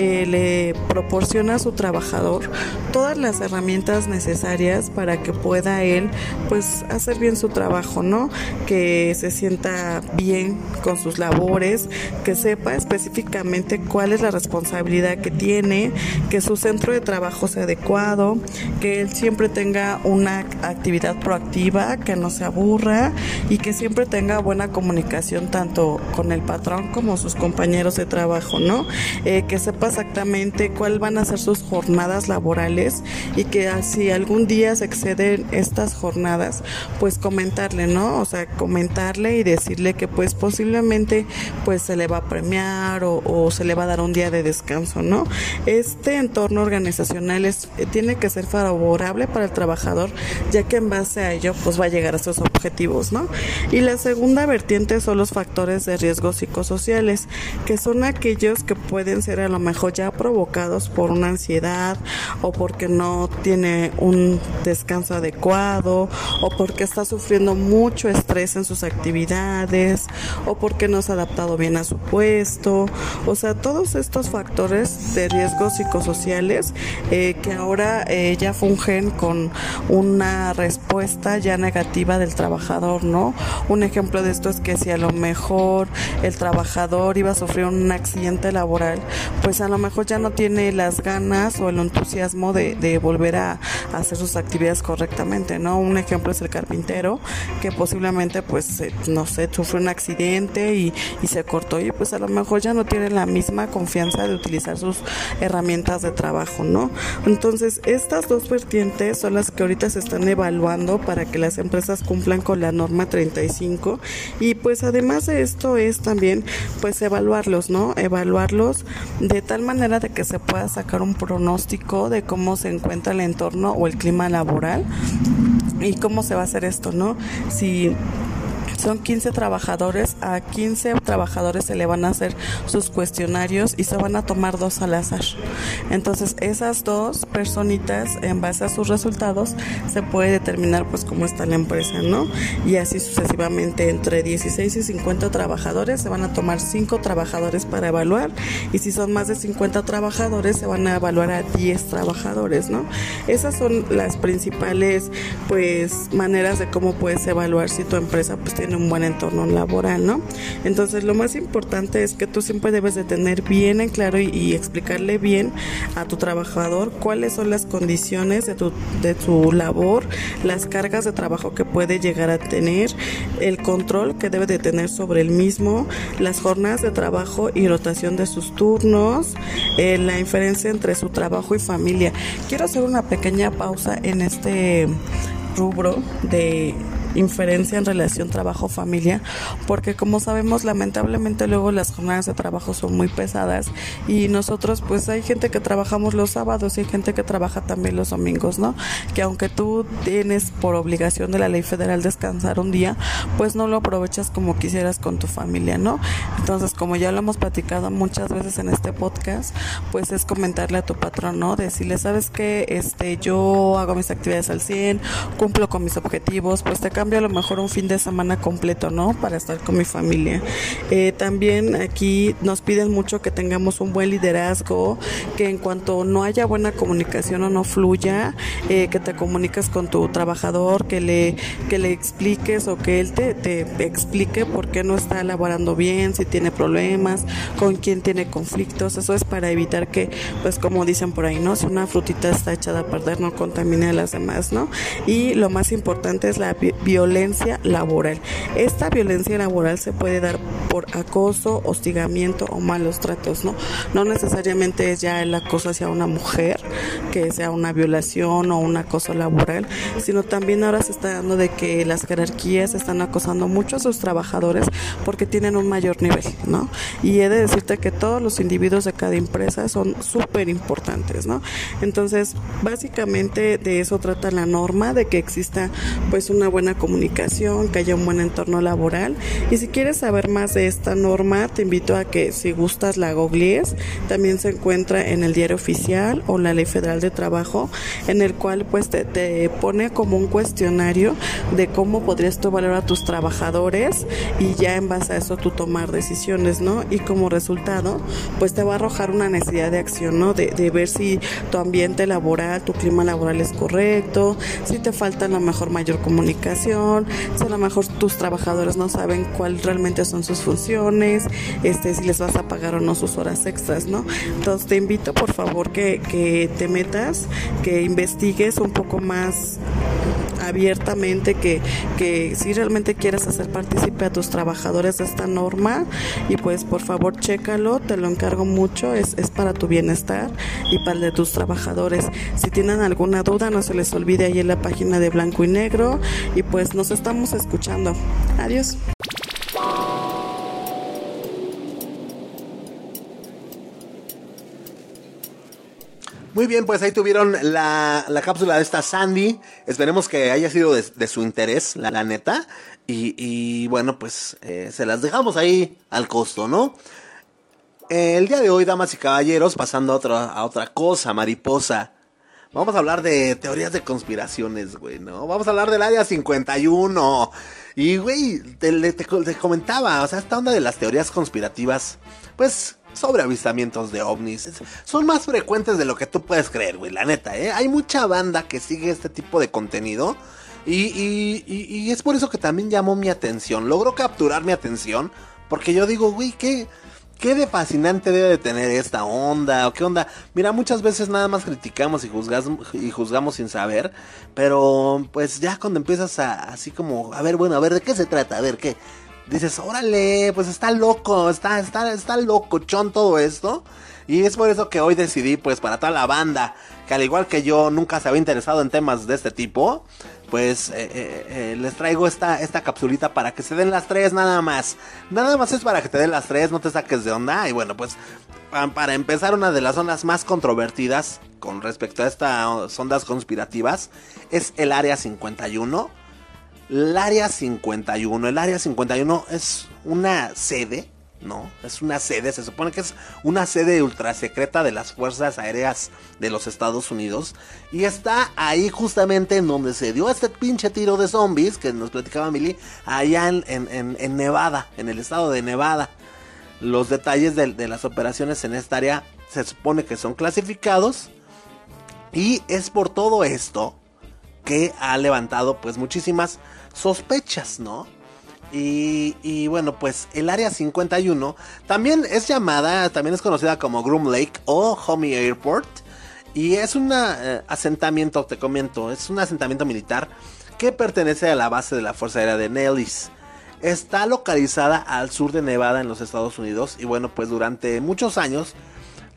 eh, le proporciona a su trabajador todas las herramientas necesarias para que pueda él pues hacer bien su trabajo, ¿no? Que se sienta bien con sus labores, que sepa específicamente cuál es la responsabilidad que tiene, que su centro de trabajo sea adecuado, que él siempre tenga una actividad proactiva, que no se aburra y que siempre tenga buena comunicación tanto con el patrón como sus compañeros de trabajo, ¿no? Eh, que sepa exactamente cuáles van a ser sus jornadas laborales y que si algún día se exceden estas jornadas, pues comentarle, ¿no? O sea, comentarle y decirle que pues posiblemente pues se le va a premiar o, se le va a dar un día de descanso, ¿no? Este entorno organizacional es, eh, tiene que ser favorable para el trabajador, ya que en base a ello pues va a llegar a sus objetivos, ¿no? Y la segunda vertiente son los factores de riesgo psicosociales, que son aquellos que pueden ser a lo mejor ya provocados por una ansiedad o porque no tiene un descanso adecuado o porque está sufriendo mucho estrés en sus actividades o porque no se ha adaptado bien a su puesto. O sea, todos estos factores de riesgo psicosociales eh, que ahora eh, ya fungen con una respuesta ya negativa del trabajador, ¿no? Un ejemplo de esto es que si a lo mejor el trabajador iba a sufrir un accidente laboral, pues a lo mejor ya no tiene las ganas o el entusiasmo de, volver a, hacer sus actividades correctamente, ¿no? Un ejemplo es el carpintero, que posiblemente, pues, eh, no sé, sufre un accidente y, y se cortó y pues a lo mejor ya no tiene la misma confianza de utilizar sus herramientas de trabajo, ¿no? Entonces, estas dos vertientes son las que ahorita se están evaluando para que las empresas cumplan con la norma 35 y pues además de esto es también pues evaluarlos, ¿no? Evaluarlos de tal manera de que se pueda sacar un pronóstico de cómo se encuentra el entorno o el clima laboral y cómo se va a hacer esto, ¿no? Si son 15 trabajadores, a 15 trabajadores se le van a hacer sus cuestionarios y se van a tomar dos al azar. Entonces esas dos personitas, en base a sus resultados, se puede determinar pues cómo está la empresa, ¿no? Y así sucesivamente entre 16 y 50 trabajadores se van a tomar 5 trabajadores para evaluar y si son más de 50 trabajadores se van a evaluar a 10 trabajadores, ¿no? Esas son las principales pues maneras de cómo puedes evaluar si tu empresa pues tiene un buen entorno laboral, ¿no? Entonces lo más importante es que tú siempre debes de tener bien en claro y, explicarle bien a tu trabajador cuáles son las condiciones de tu, de tu labor, las cargas de trabajo que puede llegar a tener, el control que debe de tener sobre el mismo, las jornadas de trabajo y rotación de sus turnos, eh, la inferencia entre su trabajo y familia. Quiero hacer una pequeña pausa en este rubro de inferencia en relación trabajo-familia, porque como sabemos, lamentablemente luego las jornadas de trabajo son muy pesadas y nosotros pues hay gente que trabajamos los sábados y hay gente que trabaja también los domingos, ¿no? Que aunque tú tienes por obligación de la ley federal descansar un día, pues no lo aprovechas como quisieras con tu familia, ¿no? Entonces, como ya lo hemos platicado muchas veces en este podcast, pues es comentarle a tu patrón, ¿no? Decirle, ¿sabes que Este, yo hago mis actividades al 100, cumplo con mis objetivos, pues te cambio a lo mejor un fin de semana completo, ¿no? Para estar con mi familia. Eh, también aquí nos piden mucho que tengamos un buen liderazgo, que en cuanto no haya buena comunicación o no fluya, eh, que te comuniques con tu trabajador, que le, que le expliques o que él te, te explique por qué no está elaborando bien, si tiene problemas, con quién tiene conflictos. Eso es para evitar que, pues como dicen por ahí, ¿no? Si una frutita está echada a perder, no contamine a las demás, ¿no? Y lo más importante es la violencia laboral. Esta violencia laboral se puede dar por acoso, hostigamiento o malos tratos, ¿no? No necesariamente es ya el acoso hacia una mujer, que sea una violación o un acoso laboral, sino también ahora se está dando de que las jerarquías están acosando mucho a sus trabajadores porque tienen un mayor nivel, ¿no? Y he de decirte que todos los individuos de cada empresa son súper importantes, ¿no? Entonces, básicamente de eso trata la norma, de que exista pues una buena comunicación, que haya un buen entorno laboral. Y si quieres saber más de esta norma, te invito a que si gustas la googlees, también se encuentra en el diario oficial o la ley federal de trabajo, en el cual pues te, te pone como un cuestionario de cómo podrías tú valorar a tus trabajadores y ya en base a eso tú tomar decisiones, ¿no? Y como resultado, pues te va a arrojar una necesidad de acción, ¿no? De, de ver si tu ambiente laboral, tu clima laboral es correcto, si te falta a lo mejor mayor comunicación, si a lo mejor tus trabajadores no saben cuál realmente son sus funciones, este, si les vas a pagar o no sus horas extras, ¿no? Entonces te invito por favor que, que te metas, que investigues un poco más abiertamente que, que si realmente quieres hacer partícipe a tus trabajadores de esta norma y pues por favor chécalo, te lo encargo mucho, es, es para tu bienestar y para el de tus trabajadores. Si tienen alguna duda no se les olvide ahí en la página de Blanco y Negro y pues nos estamos escuchando. Adiós. Muy bien, pues ahí tuvieron la, la cápsula de esta Sandy. Esperemos que haya sido de, su interés, la, neta. Y, y, bueno, pues eh, se las dejamos ahí al costo, ¿no? El día de hoy, damas y caballeros, pasando a otra, a otra cosa, mariposa. Vamos a hablar de teorías de conspiraciones, güey, ¿no? Vamos a hablar del área 51. Y, güey, te, te comentaba, o sea, esta onda de las teorías conspirativas, pues sobre avistamientos de ovnis. Son más frecuentes de lo que tú puedes creer, güey, la neta, ¿eh? Hay mucha banda que sigue este tipo de contenido. Y, y, es por eso que también llamó mi atención. Logró capturar mi atención. Porque yo digo, güey, ¿qué, ¿qué de fascinante debe de tener esta onda? ¿O qué onda? Mira, muchas veces nada más criticamos y, y juzgamos sin saber. Pero pues ya cuando empiezas a así como, a ver, bueno, a ver, ¿de qué se trata? A ver, ¿qué? Dices, órale, pues está loco, está, está, está locochón todo esto. Y es por eso que hoy decidí, pues para toda la banda, que al igual que yo nunca se había interesado en temas de este tipo, pues eh, eh, eh, les traigo esta, esta capsulita para que se den las tres nada más. Nada más es para que te den las tres, no te saques de onda. Y bueno, pues para empezar, una de las zonas más controvertidas con respecto a estas ondas conspirativas es el Área 51 el Área 51. El Área 51 es una sede, ¿no? Es una sede, se supone que es una sede ultra secreta de las Fuerzas Aéreas de los Estados Unidos. Y está ahí justamente en donde se dio este pinche tiro de zombies que nos platicaba Milly, allá en, en, en, Nevada, en el estado de Nevada. Los detalles de, de las operaciones en esta área se supone que son clasificados. Y es por todo esto que ha levantado pues muchísimas sospechas, ¿no? Y, y, bueno, pues el área 51 también es llamada, también es conocida como Groom Lake o Homey Airport. Y es un eh, asentamiento, te comento, es un asentamiento militar que pertenece a la base de la Fuerza Aérea de Nellis. Está localizada al sur de Nevada en los Estados Unidos y bueno, pues durante muchos años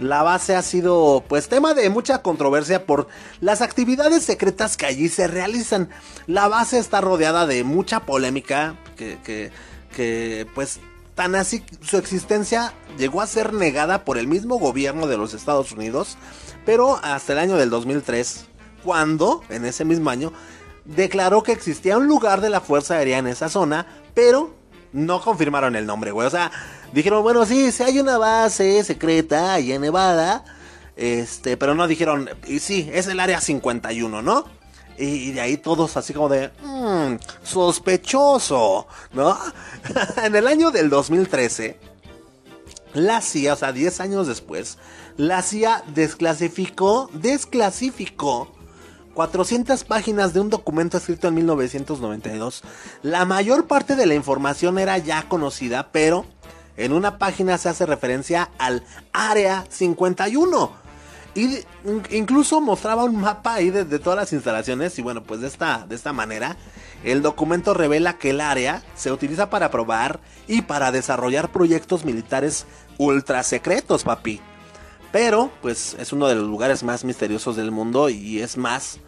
la base ha sido pues tema de mucha controversia por las actividades secretas que allí se realizan. La base está rodeada de mucha polémica que, que, que pues tan así su existencia llegó a ser negada por el mismo gobierno de los Estados Unidos, pero hasta el año del 2003, cuando en ese mismo año declaró que existía un lugar de la Fuerza Aérea en esa zona, pero no confirmaron el nombre, güey. O sea, dijeron, bueno, sí, sí hay una base secreta allá en Nevada. Este, pero no dijeron, y sí, es el área 51, ¿no? Y, y de ahí todos así como de, mmm, sospechoso, ¿no? en el año del 2013, la CIA, o sea, 10 años después, la CIA desclasificó, desclasificó 400 páginas de un documento escrito en 1992. La mayor parte de la información era ya conocida, pero en una página se hace referencia al Área 51. Y incluso mostraba un mapa ahí de, todas las instalaciones y bueno, pues de esta, de esta manera el documento revela que el área se utiliza para probar y para desarrollar proyectos militares ultra secretos, papi. Pero, pues es uno de los lugares más misteriosos del mundo y es más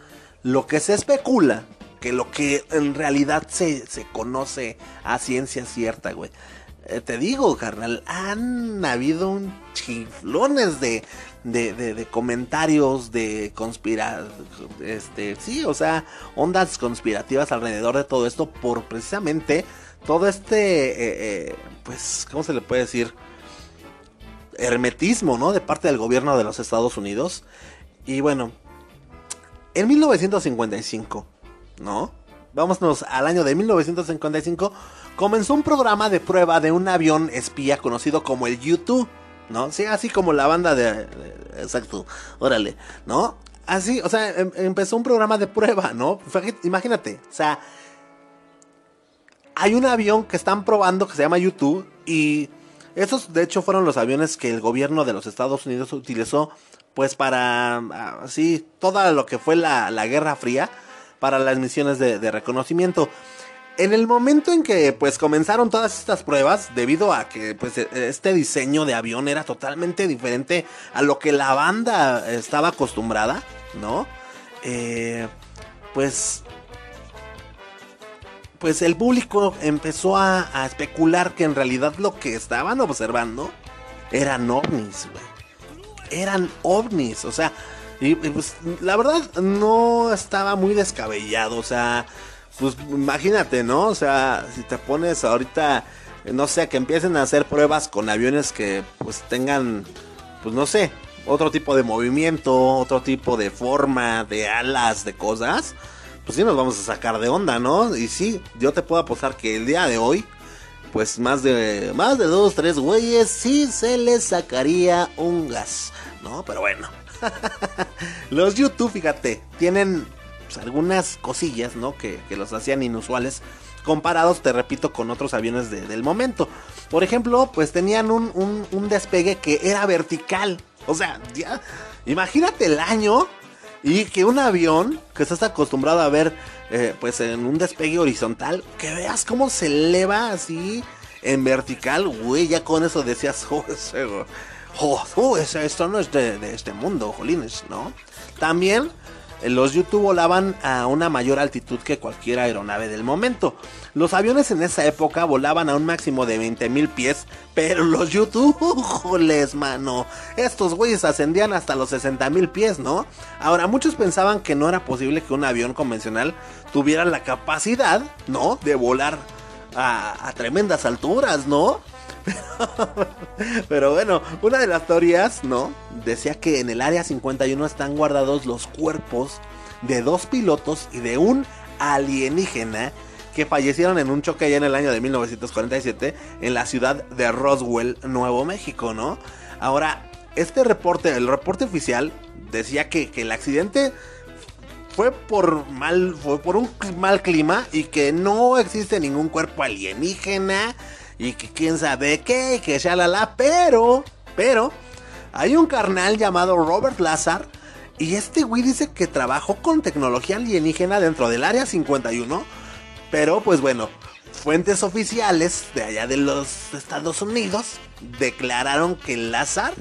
lo que se especula que lo que en realidad se, se conoce a ciencia cierta, güey. Eh, te digo, carnal, han habido un chiflones de, de, de, comentarios de conspira... Este, sí, o sea, ondas conspirativas alrededor de todo esto por precisamente todo este, eh, eh, pues, ¿cómo se le puede decir? Hermetismo, ¿no? De parte del gobierno de los Estados Unidos. Y bueno, en 1955, ¿no? Vámonos al año de 1955 comenzó un programa de prueba de un avión espía conocido como el U-2, ¿no? Sí, así como la banda de, Exacto, órale, ¿no? Así, o sea, em, empezó un programa de prueba, ¿no? Imagínate, o sea, hay un avión que están probando que se llama U-2 y esos de hecho fueron los aviones que el gobierno de los Estados Unidos utilizó pues para, así, toda lo que fue la, Guerra Fría para las misiones de, de reconocimiento en el momento en que pues comenzaron todas estas pruebas, debido a que pues e, este diseño de avión era totalmente diferente a lo que la banda estaba acostumbrada, ¿no? Eh, pues pues el público empezó a, especular que en realidad lo que estaban observando eran ovnis, güey. Eran ovnis, o sea, y, pues la verdad no estaba muy descabellado, o sea, pues imagínate, ¿no? O sea, si te pones ahorita, no sé, que empiecen a hacer pruebas con aviones que pues tengan, pues no sé, otro tipo de movimiento, otro tipo de forma, de alas, de cosas, pues sí nos vamos a sacar de onda, ¿no? Y sí, yo te puedo apostar que el día de hoy, pues más de, más de dos, tres güeyes, sí se les sacaría un gas, ¿no? Pero bueno. Los YouTube, fíjate, tienen pues, algunas cosillas, ¿no? Que, los hacían inusuales comparados, te repito, con otros aviones del momento. Por ejemplo, pues tenían un, despegue que era vertical. O sea, ya, imagínate el año y que un avión que estás acostumbrado a ver, eh, pues en un despegue horizontal, que veas cómo se eleva así en vertical, güey, ya con eso decías, oh, oh, esto no es de este mundo, jolines, ¿no? También los YouTube volaban a una mayor altitud que cualquier aeronave del momento. Los aviones en esa época volaban a un máximo de 20.000 pies, pero los YouTube, joles, mano, estos güeyes ascendían hasta los 60.000 pies, ¿no? Ahora, muchos pensaban que no era posible que un avión convencional tuviera la capacidad, ¿no? De volar a, a tremendas alturas, ¿no? Pero, bueno, una de las teorías, ¿no? Decía que en el área 51 están guardados los cuerpos de dos pilotos y de un alienígena que fallecieron en un choque allá en el año de 1947 en la ciudad de Roswell, Nuevo México, ¿no? Ahora, este reporte, el reporte oficial, decía que, que el accidente fue por mal, fue por un mal clima y que no existe ningún cuerpo alienígena y que quién sabe qué, que la pero, pero, hay un carnal llamado Robert Lazar y este güey dice que trabajó con tecnología alienígena dentro del área 51, pero pues bueno, fuentes oficiales de allá de los Estados Unidos declararon que Lazar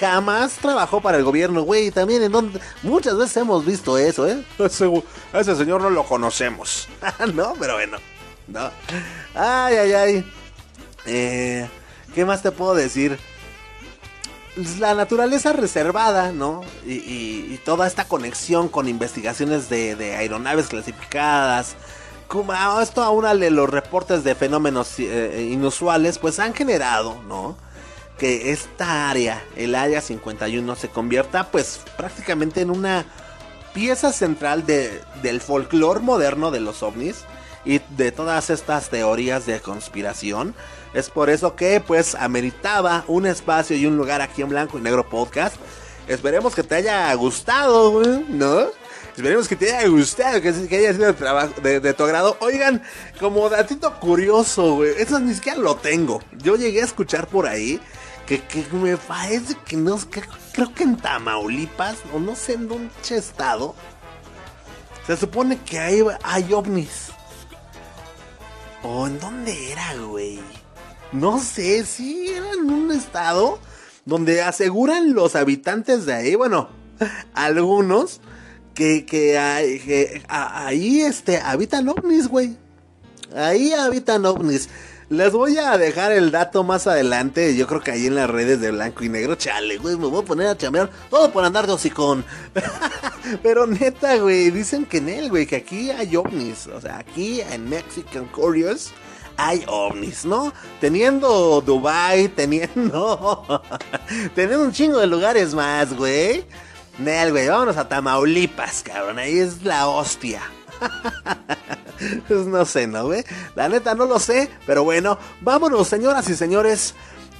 jamás trabajó para el gobierno, güey. También en donde muchas veces hemos visto eso, ¿eh? A ese señor no lo conocemos. no, pero bueno. No. Ay, ay, ay. Eh, ¿Qué más te puedo decir? La naturaleza reservada, ¿no? Y, toda esta conexión con investigaciones de, aeronaves clasificadas. Como esto aúnale los reportes de fenómenos eh, inusuales, pues han generado, ¿no? Que esta área, el área 51, se convierta pues prácticamente en una pieza central de, del folclore moderno de los ovnis y de todas estas teorías de conspiración. Es por eso que pues ameritaba un espacio y un lugar aquí en Blanco y Negro Podcast. Esperemos que te haya gustado, ¿no? Esperemos que te haya gustado, que, haya sido trabajo, de, tu agrado. Oigan, como datito curioso, güey, eso ni siquiera lo tengo. Yo llegué a escuchar por ahí que, me parece que no, creo que en Tamaulipas, o no sé en dónde estado, se supone que hay, hay ovnis. ¿O en dónde era, güey? No sé, si era en un estado donde aseguran los habitantes de ahí, bueno, algunos, que, que, ahí este, habitan ovnis, güey. Ahí habitan ovnis. Les voy a dejar el dato más adelante. Yo creo que ahí en las redes de blanco y negro. Chale, güey, me voy a poner a chambear. Todo por andar de hocicón. Pero neta, güey, dicen que en él, güey, que aquí hay ovnis. O sea, aquí en Mexican Curious hay ovnis, ¿no? Teniendo Dubai, teniendo. teniendo un chingo de lugares más, güey. Nel, güey, vámonos a Tamaulipas, cabrón. Ahí es la hostia. pues no sé, ¿no, güey? La neta no lo sé, pero bueno, vámonos, señoras y señores,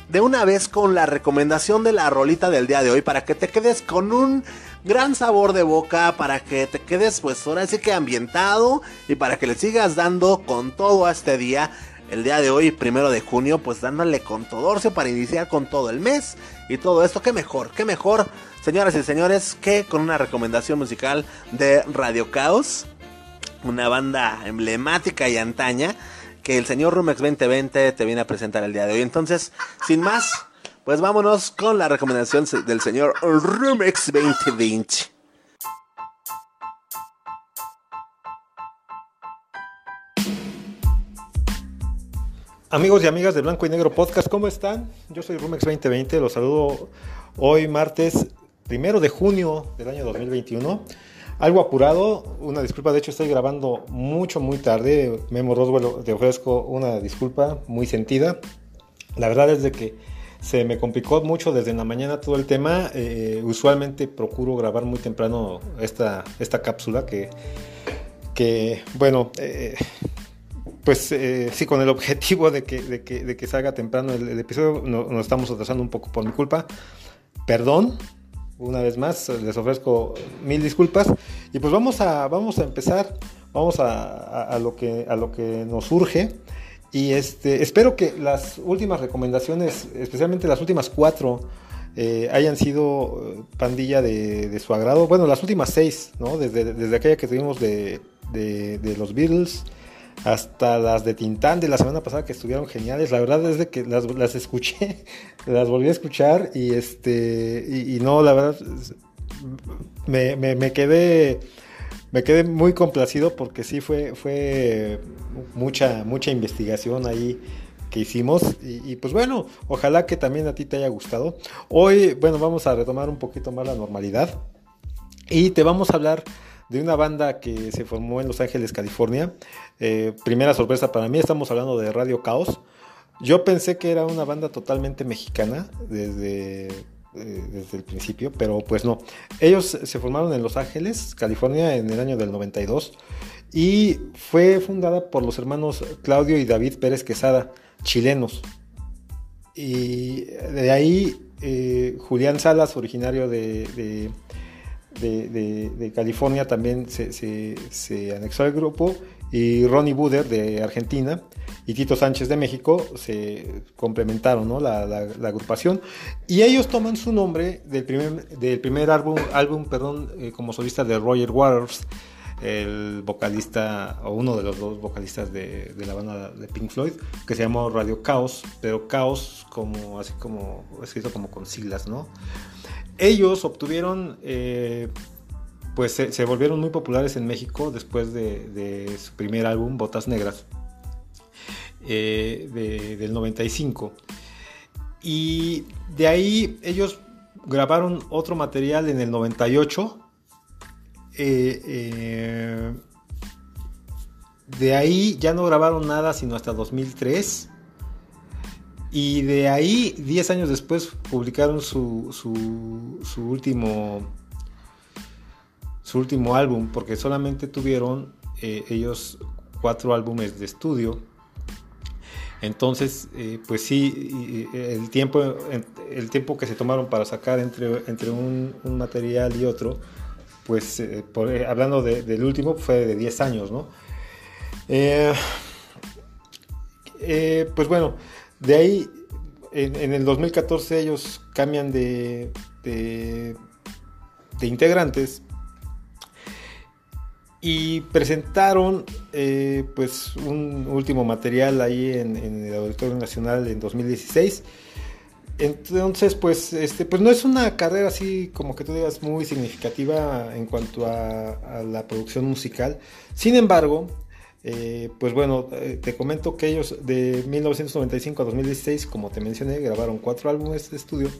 de una vez con la recomendación de la rolita del día de hoy para que te quedes con un gran sabor de boca, para que te quedes, pues ahora sí que ambientado y para que le sigas dando con todo a este día. El día de hoy, primero de junio, pues dándole con todorcio para iniciar con todo el mes y todo esto. Qué mejor, qué mejor, señoras y señores, que con una recomendación musical de Radio Caos una banda emblemática y antaña que el señor Rumex 2020 te viene a presentar el día de hoy. Entonces, sin más, pues vámonos con la recomendación del señor Rumex 2020. Amigos y amigas de Blanco y Negro Podcast, ¿cómo están? Yo soy Rumex 2020, los saludo hoy martes primero de junio del año 2021 algo apurado, una disculpa, de hecho estoy grabando mucho, muy tarde. Memo Roswell, te ofrezco una disculpa muy sentida. La verdad es de que se me complicó mucho desde la mañana todo el tema. Eh, usualmente procuro grabar muy temprano esta, esta cápsula que, que bueno, eh, pues eh, sí, con el objetivo de que, de que, de que salga temprano el, episodio, nos estamos atrasando un poco por mi culpa. Perdón, una vez más les ofrezco mil disculpas y pues vamos a, vamos a empezar, vamos a, lo que, a lo que nos surge y este, espero que las últimas recomendaciones, especialmente las últimas cuatro, eh, hayan sido eh, pandilla de, su agrado. Bueno, las últimas seis, ¿no? Desde, desde aquella que tuvimos de, de los Beatles, hasta las de Tintán de la semana pasada que estuvieron geniales. La verdad es de que las, las escuché, las volví a escuchar y este y, no, la verdad me, me, quedé me quedé muy complacido porque sí fue fue mucha mucha investigación ahí que hicimos y, pues bueno, ojalá que también a ti te haya gustado. Hoy, bueno, vamos a retomar un poquito más la normalidad y te vamos a hablar de una banda que se formó en Los Ángeles, California. Eh, primera sorpresa para mí, estamos hablando de Radio Caos. Yo pensé que era una banda totalmente mexicana desde, eh, desde el principio, pero pues no. Ellos se formaron en Los Ángeles, California, en el año del 92 y fue fundada por los hermanos Claudio y David Pérez Quesada, chilenos. Y de ahí eh, Julián Salas, originario de de, California también se, anexó al grupo y Ronnie Buder de Argentina y Tito Sánchez de México se complementaron la, agrupación. Y ellos toman su nombre del primer, del primer álbum, álbum perdón, eh, como solista de Roger Waters el vocalista o uno de los dos vocalistas de, la banda de Pink Floyd que se llamó Radio Chaos pero Chaos como así como escrito como con siglas no ellos obtuvieron, eh, pues se, volvieron muy populares en México después de, su primer álbum, Botas Negras, eh, del 95. Y de ahí ellos grabaron otro material en el 98. Eh, de ahí ya no grabaron nada sino hasta 2003. Y de ahí, 10 años después, publicaron su, su, último su último álbum, porque solamente tuvieron eh, ellos cuatro álbumes de estudio. Entonces, eh, pues sí, el tiempo, el tiempo que se tomaron para sacar entre, entre un, material y otro, pues eh, hablando del último, fue de 10 años, ¿no? pues bueno, de ahí en, el 2014 ellos cambian de, de, integrantes y presentaron eh, pues un último material ahí en, el Auditorio Nacional en 2016 entonces, pues, este, pues no es una carrera así como que tú digas muy significativa en cuanto a, la producción musical. Sin embargo, eh, pues bueno, eh, te comento que ellos de 1995 a 2016, como te mencioné, grabaron cuatro álbumes de estudio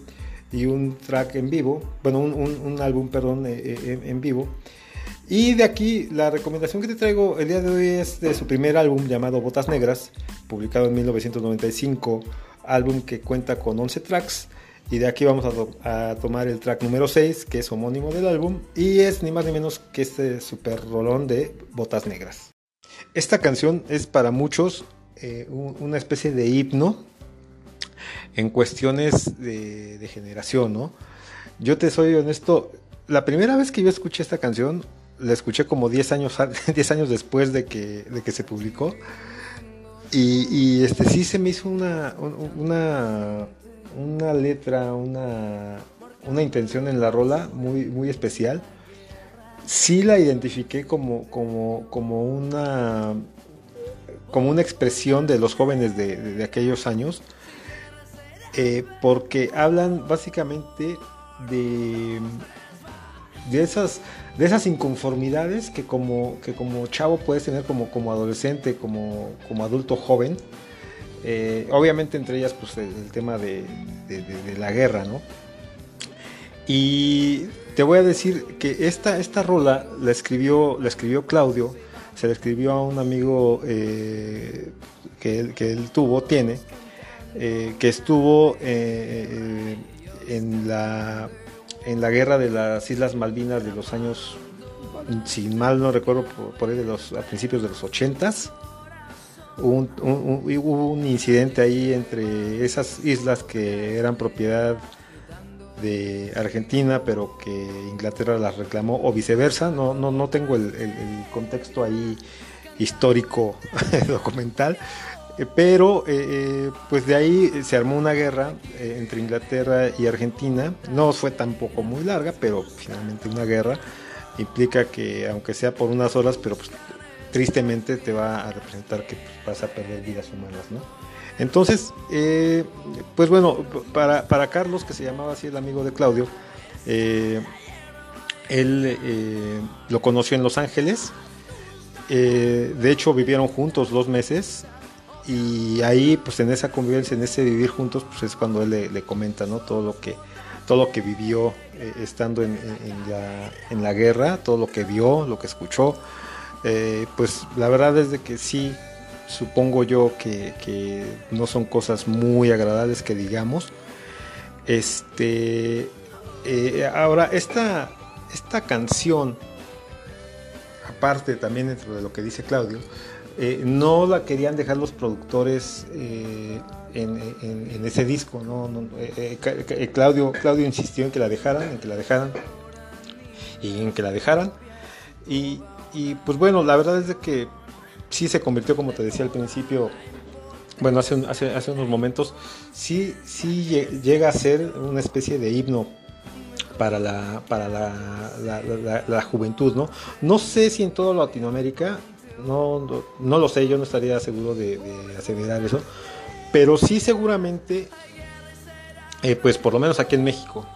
y un track en vivo, bueno, un, álbum, perdón, en vivo. Y de aquí la recomendación que te traigo el día de hoy es de su primer álbum llamado Botas Negras, publicado en 1995 álbum que cuenta con 11 tracks. Y de aquí vamos a, tomar el track número 6, que es homónimo del álbum, y es ni más ni menos que este super rolón de Botas Negras. Esta canción es para muchos eh, una especie de himno en cuestiones de, generación, ¿no? Yo te soy honesto, la primera vez que yo escuché esta canción, la escuché como 10 años, 10 años después de que, de que se publicó. Y, este sí se me hizo una, una, una letra, una, una intención en la rola muy, muy especial. Sí la identifiqué como, como, como, una, como una expresión de los jóvenes de, aquellos años, eh, porque hablan básicamente de, de esas de esas inconformidades que como, que como chavo puedes tener como, como adolescente, como, como adulto joven. Eh, obviamente entre ellas pues el, tema de, la guerra, ¿no? Y te voy a decir que esta, esta rola la escribió, la escribió Claudio, se la escribió a un amigo eh, que, él, que, él, tuvo, tiene, eh, que estuvo en la en la guerra de las Islas Malvinas de los años, si mal no recuerdo, por, ahí de los, a principios de los 80 Hubo un, incidente ahí entre esas islas que eran propiedad de Argentina, pero que Inglaterra las reclamó, o viceversa. No, no, no tengo el, contexto ahí histórico documental, pero eh, eh, pues de ahí se armó una guerra entre Inglaterra y Argentina. No fue tampoco muy larga, pero finalmente una guerra implica que aunque sea por unas horas, pero pues, tristemente te va a representar que pues, vas a perder vidas humanas, ¿no? Entonces, pues bueno, para, Carlos, que se llamaba así el amigo de Claudio, él lo conoció en Los Ángeles. de hecho, vivieron juntos dos meses y ahí pues en esa convivencia, en ese vivir juntos, pues es cuando él le, comenta ¿no? todo lo que todo lo que vivió eh, estando en, la, en, la, guerra, todo lo que vio, lo que escuchó, eh, pues la verdad es de que sí, supongo yo que, no son cosas muy agradables que digamos. Este, eh, ahora, esta, esta canción, aparte también dentro de lo que dice Claudio, eh, no la querían dejar los productores eh, en, ese disco. ¿no? Eh, Claudio, Claudio insistió en que la dejaran, en que la dejaran y en que la dejaran. Y, pues bueno, la verdad es de que sí se convirtió, como te decía al principio, bueno, hace, hace, unos momentos, sí, sí llega a ser una especie de himno para la, para la, juventud, ¿no? No sé si en toda Latinoamérica, no, no, lo sé, yo no estaría seguro de, asegurar eso, pero sí seguramente, eh, pues por lo menos aquí en México,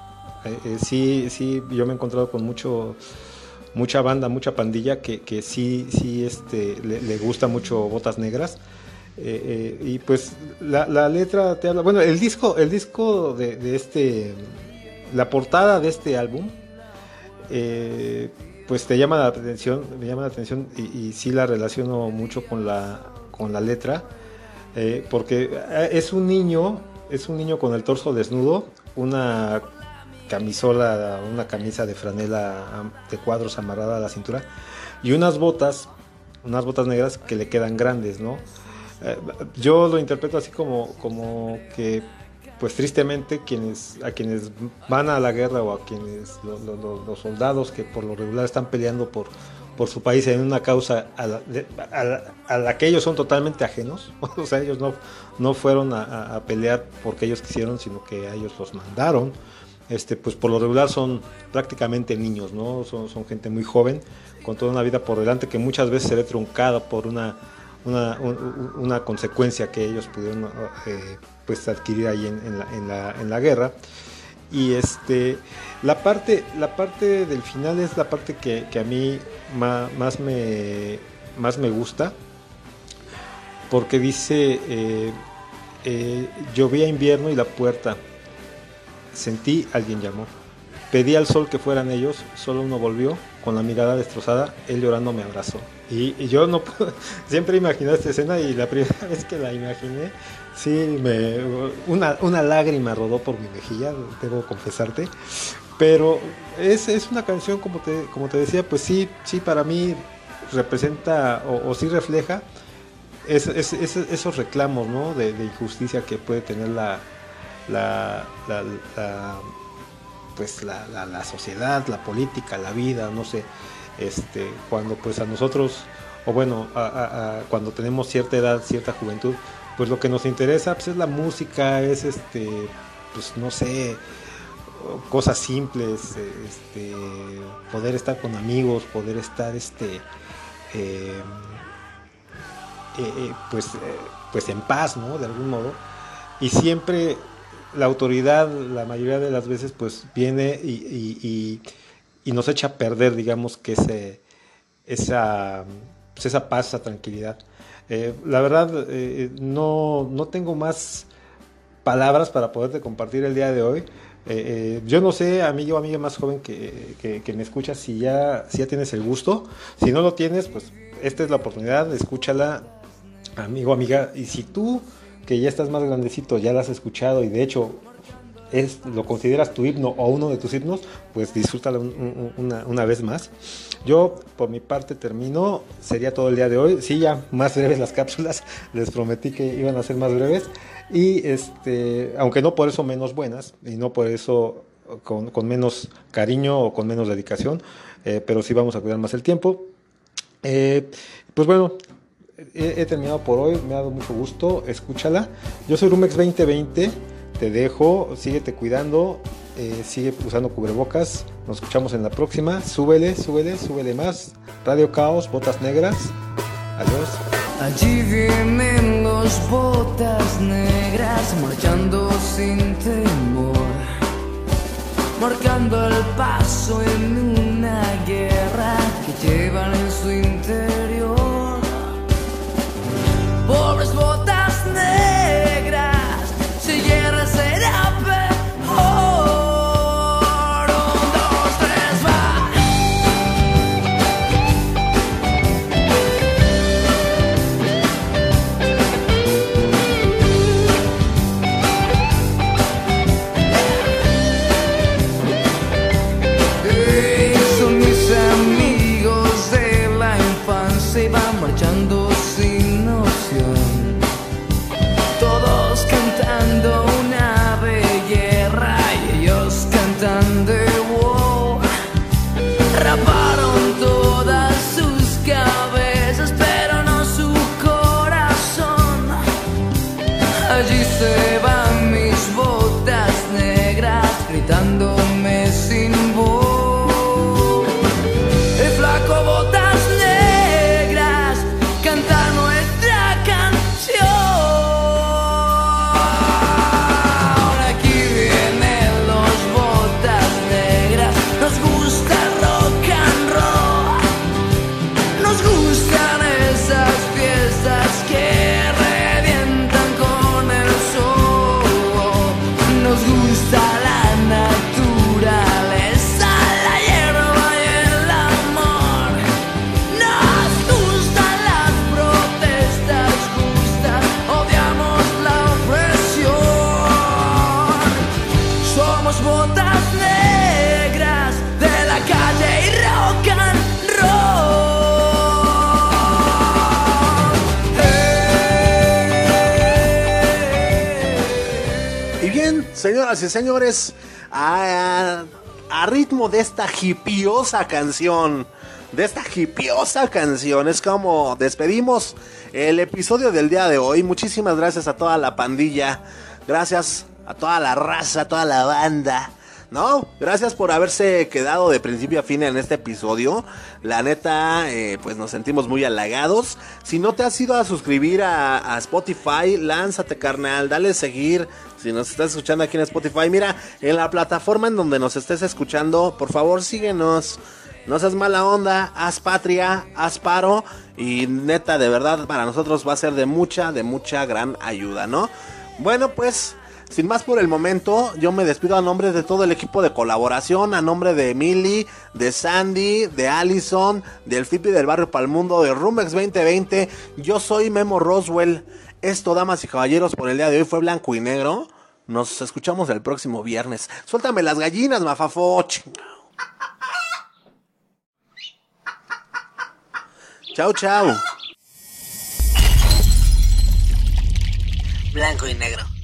eh, eh, sí, sí, yo me he encontrado con mucho mucha banda, mucha pandilla que, que sí, sí este, le, gusta mucho Botas Negras. y pues la, letra te habla, bueno, el disco, el disco de, este, la portada de este álbum, pues te llama la atención, me llama la atención y, sí la relaciono mucho con la, con la letra, eh, porque eh, es un niño, es un niño con el torso desnudo, una camisola, una camisa de franela de cuadros amarrada a la cintura y unas botas, unas botas negras que le quedan grandes, ¿no? Eh, yo lo interpreto así como, como que pues tristemente quienes a quienes van a la guerra o a quienes los, soldados que por lo regular están peleando por por su país en una causa a la, a la- que ellos son totalmente ajenos. O sea, ellos no, no fueron a pelear porque ellos quisieron, sino que a ellos los mandaron. Este, pues por lo regular son prácticamente niños, ¿no? Son, son gente muy joven, con toda una vida por delante que muchas veces se ve truncada por una, una, un- una consecuencia que ellos pudieron eh, pues adquirir ahí en, en la, en la- en la guerra. Y este, la parte, la parte del final es la parte que, que a mí ma- más, me, más me gusta, porque dice, eh, eh, llovía invierno y la puerta, sentí, alguien llamó. Pedí al sol que fueran ellos, solo uno volvió, con la mirada destrozada, él llorando me abrazó. Y, yo no siempre imaginé esta escena y la primera vez que la imaginé, sí, me, una, una lágrima rodó por mi mejilla, debo confesarte. Pero es, es una canción, como te, como te decía, pues sí, sí, para mí representa o, sí refleja es- es- es- esos reclamos ¿no? de, injusticia que puede tener la- pues la, la- la sociedad, la política, la vida, no sé, este, cuando pues a nosotros, o bueno, cuando tenemos cierta edad, cierta juventud, pues lo que nos interesa pues, es la música, es este, pues no sé, cosas simples, este, poder estar con amigos, poder estar este, eh, eh, pues, eh, pues en paz, ¿no? De algún modo. Y siempre la autoridad, la mayoría de las veces, pues viene y, y- nos echa a perder, digamos, que ese, esa, pues, esa paz, esa tranquilidad. Eh, la verdad, eh, no, no tengo más palabras para poderte compartir el día de hoy. Eh, yo no sé, amigo o amiga más joven que, que- que me escuchas, si ya, si ya tienes el gusto. Si no lo tienes, pues esta es la oportunidad, escúchala, amigo, amiga. Y si tú, que ya estás más grandecito, ya la has escuchado y de hecho es, lo consideras tu himno o uno de tus himnos, pues disfrútala un- un- una, una vez más. Yo, por mi parte, termino. Sería todo el día de hoy. Sí, ya más breves las cápsulas. Les prometí que iban a ser más breves. Y este, aunque no por eso menos buenas, y no por eso con, con menos cariño o con menos dedicación, eh, pero sí vamos a cuidar más el tiempo. Eh, pues bueno, he, terminado por hoy, me ha dado mucho gusto, escúchala. Yo soy Rumex 2020, te dejo, síguete cuidando, eh, sigue usando cubrebocas, nos escuchamos en la próxima, súbele, súbele, súbele más. Radio Caos, Botas Negras, adiós. Allí vienen los botas negras marchando sin temor, marcando el paso en una guerra que llevan en su interior. Pobres botas negras, señoras y señores, a, a ritmo de esta hipiosa canción de esta hipiosa canción. Es como despedimos el episodio del día de hoy. Muchísimas gracias a toda la pandilla. Gracias a toda la raza, a toda la banda. ¿no? Gracias por haberse quedado de principio a fin en este episodio. La neta, eh, pues nos sentimos muy halagados. Si no te has ido a suscribir a, a, Spotify, lánzate carnal, dale seguir. Si nos estás escuchando aquí en Spotify, mira, en la plataforma en donde nos estés escuchando, por favor síguenos. No seas mala onda, haz patria, haz paro. Y neta, de verdad, para nosotros va a ser de mucha, de mucha gran ayuda, ¿no? Bueno, pues sin más por el momento, yo me despido a nombre de todo el equipo de colaboración, a nombre de Emily, de Sandy, de Allison, del Fipi del Barrio Palmundo, de Rumex 2020. Yo soy Memo Roswell. Esto, damas y caballeros, por el día de hoy fue blanco y negro. Nos escuchamos el próximo viernes. Suéltame las gallinas, mafafoch. Chao, chao. Blanco y negro.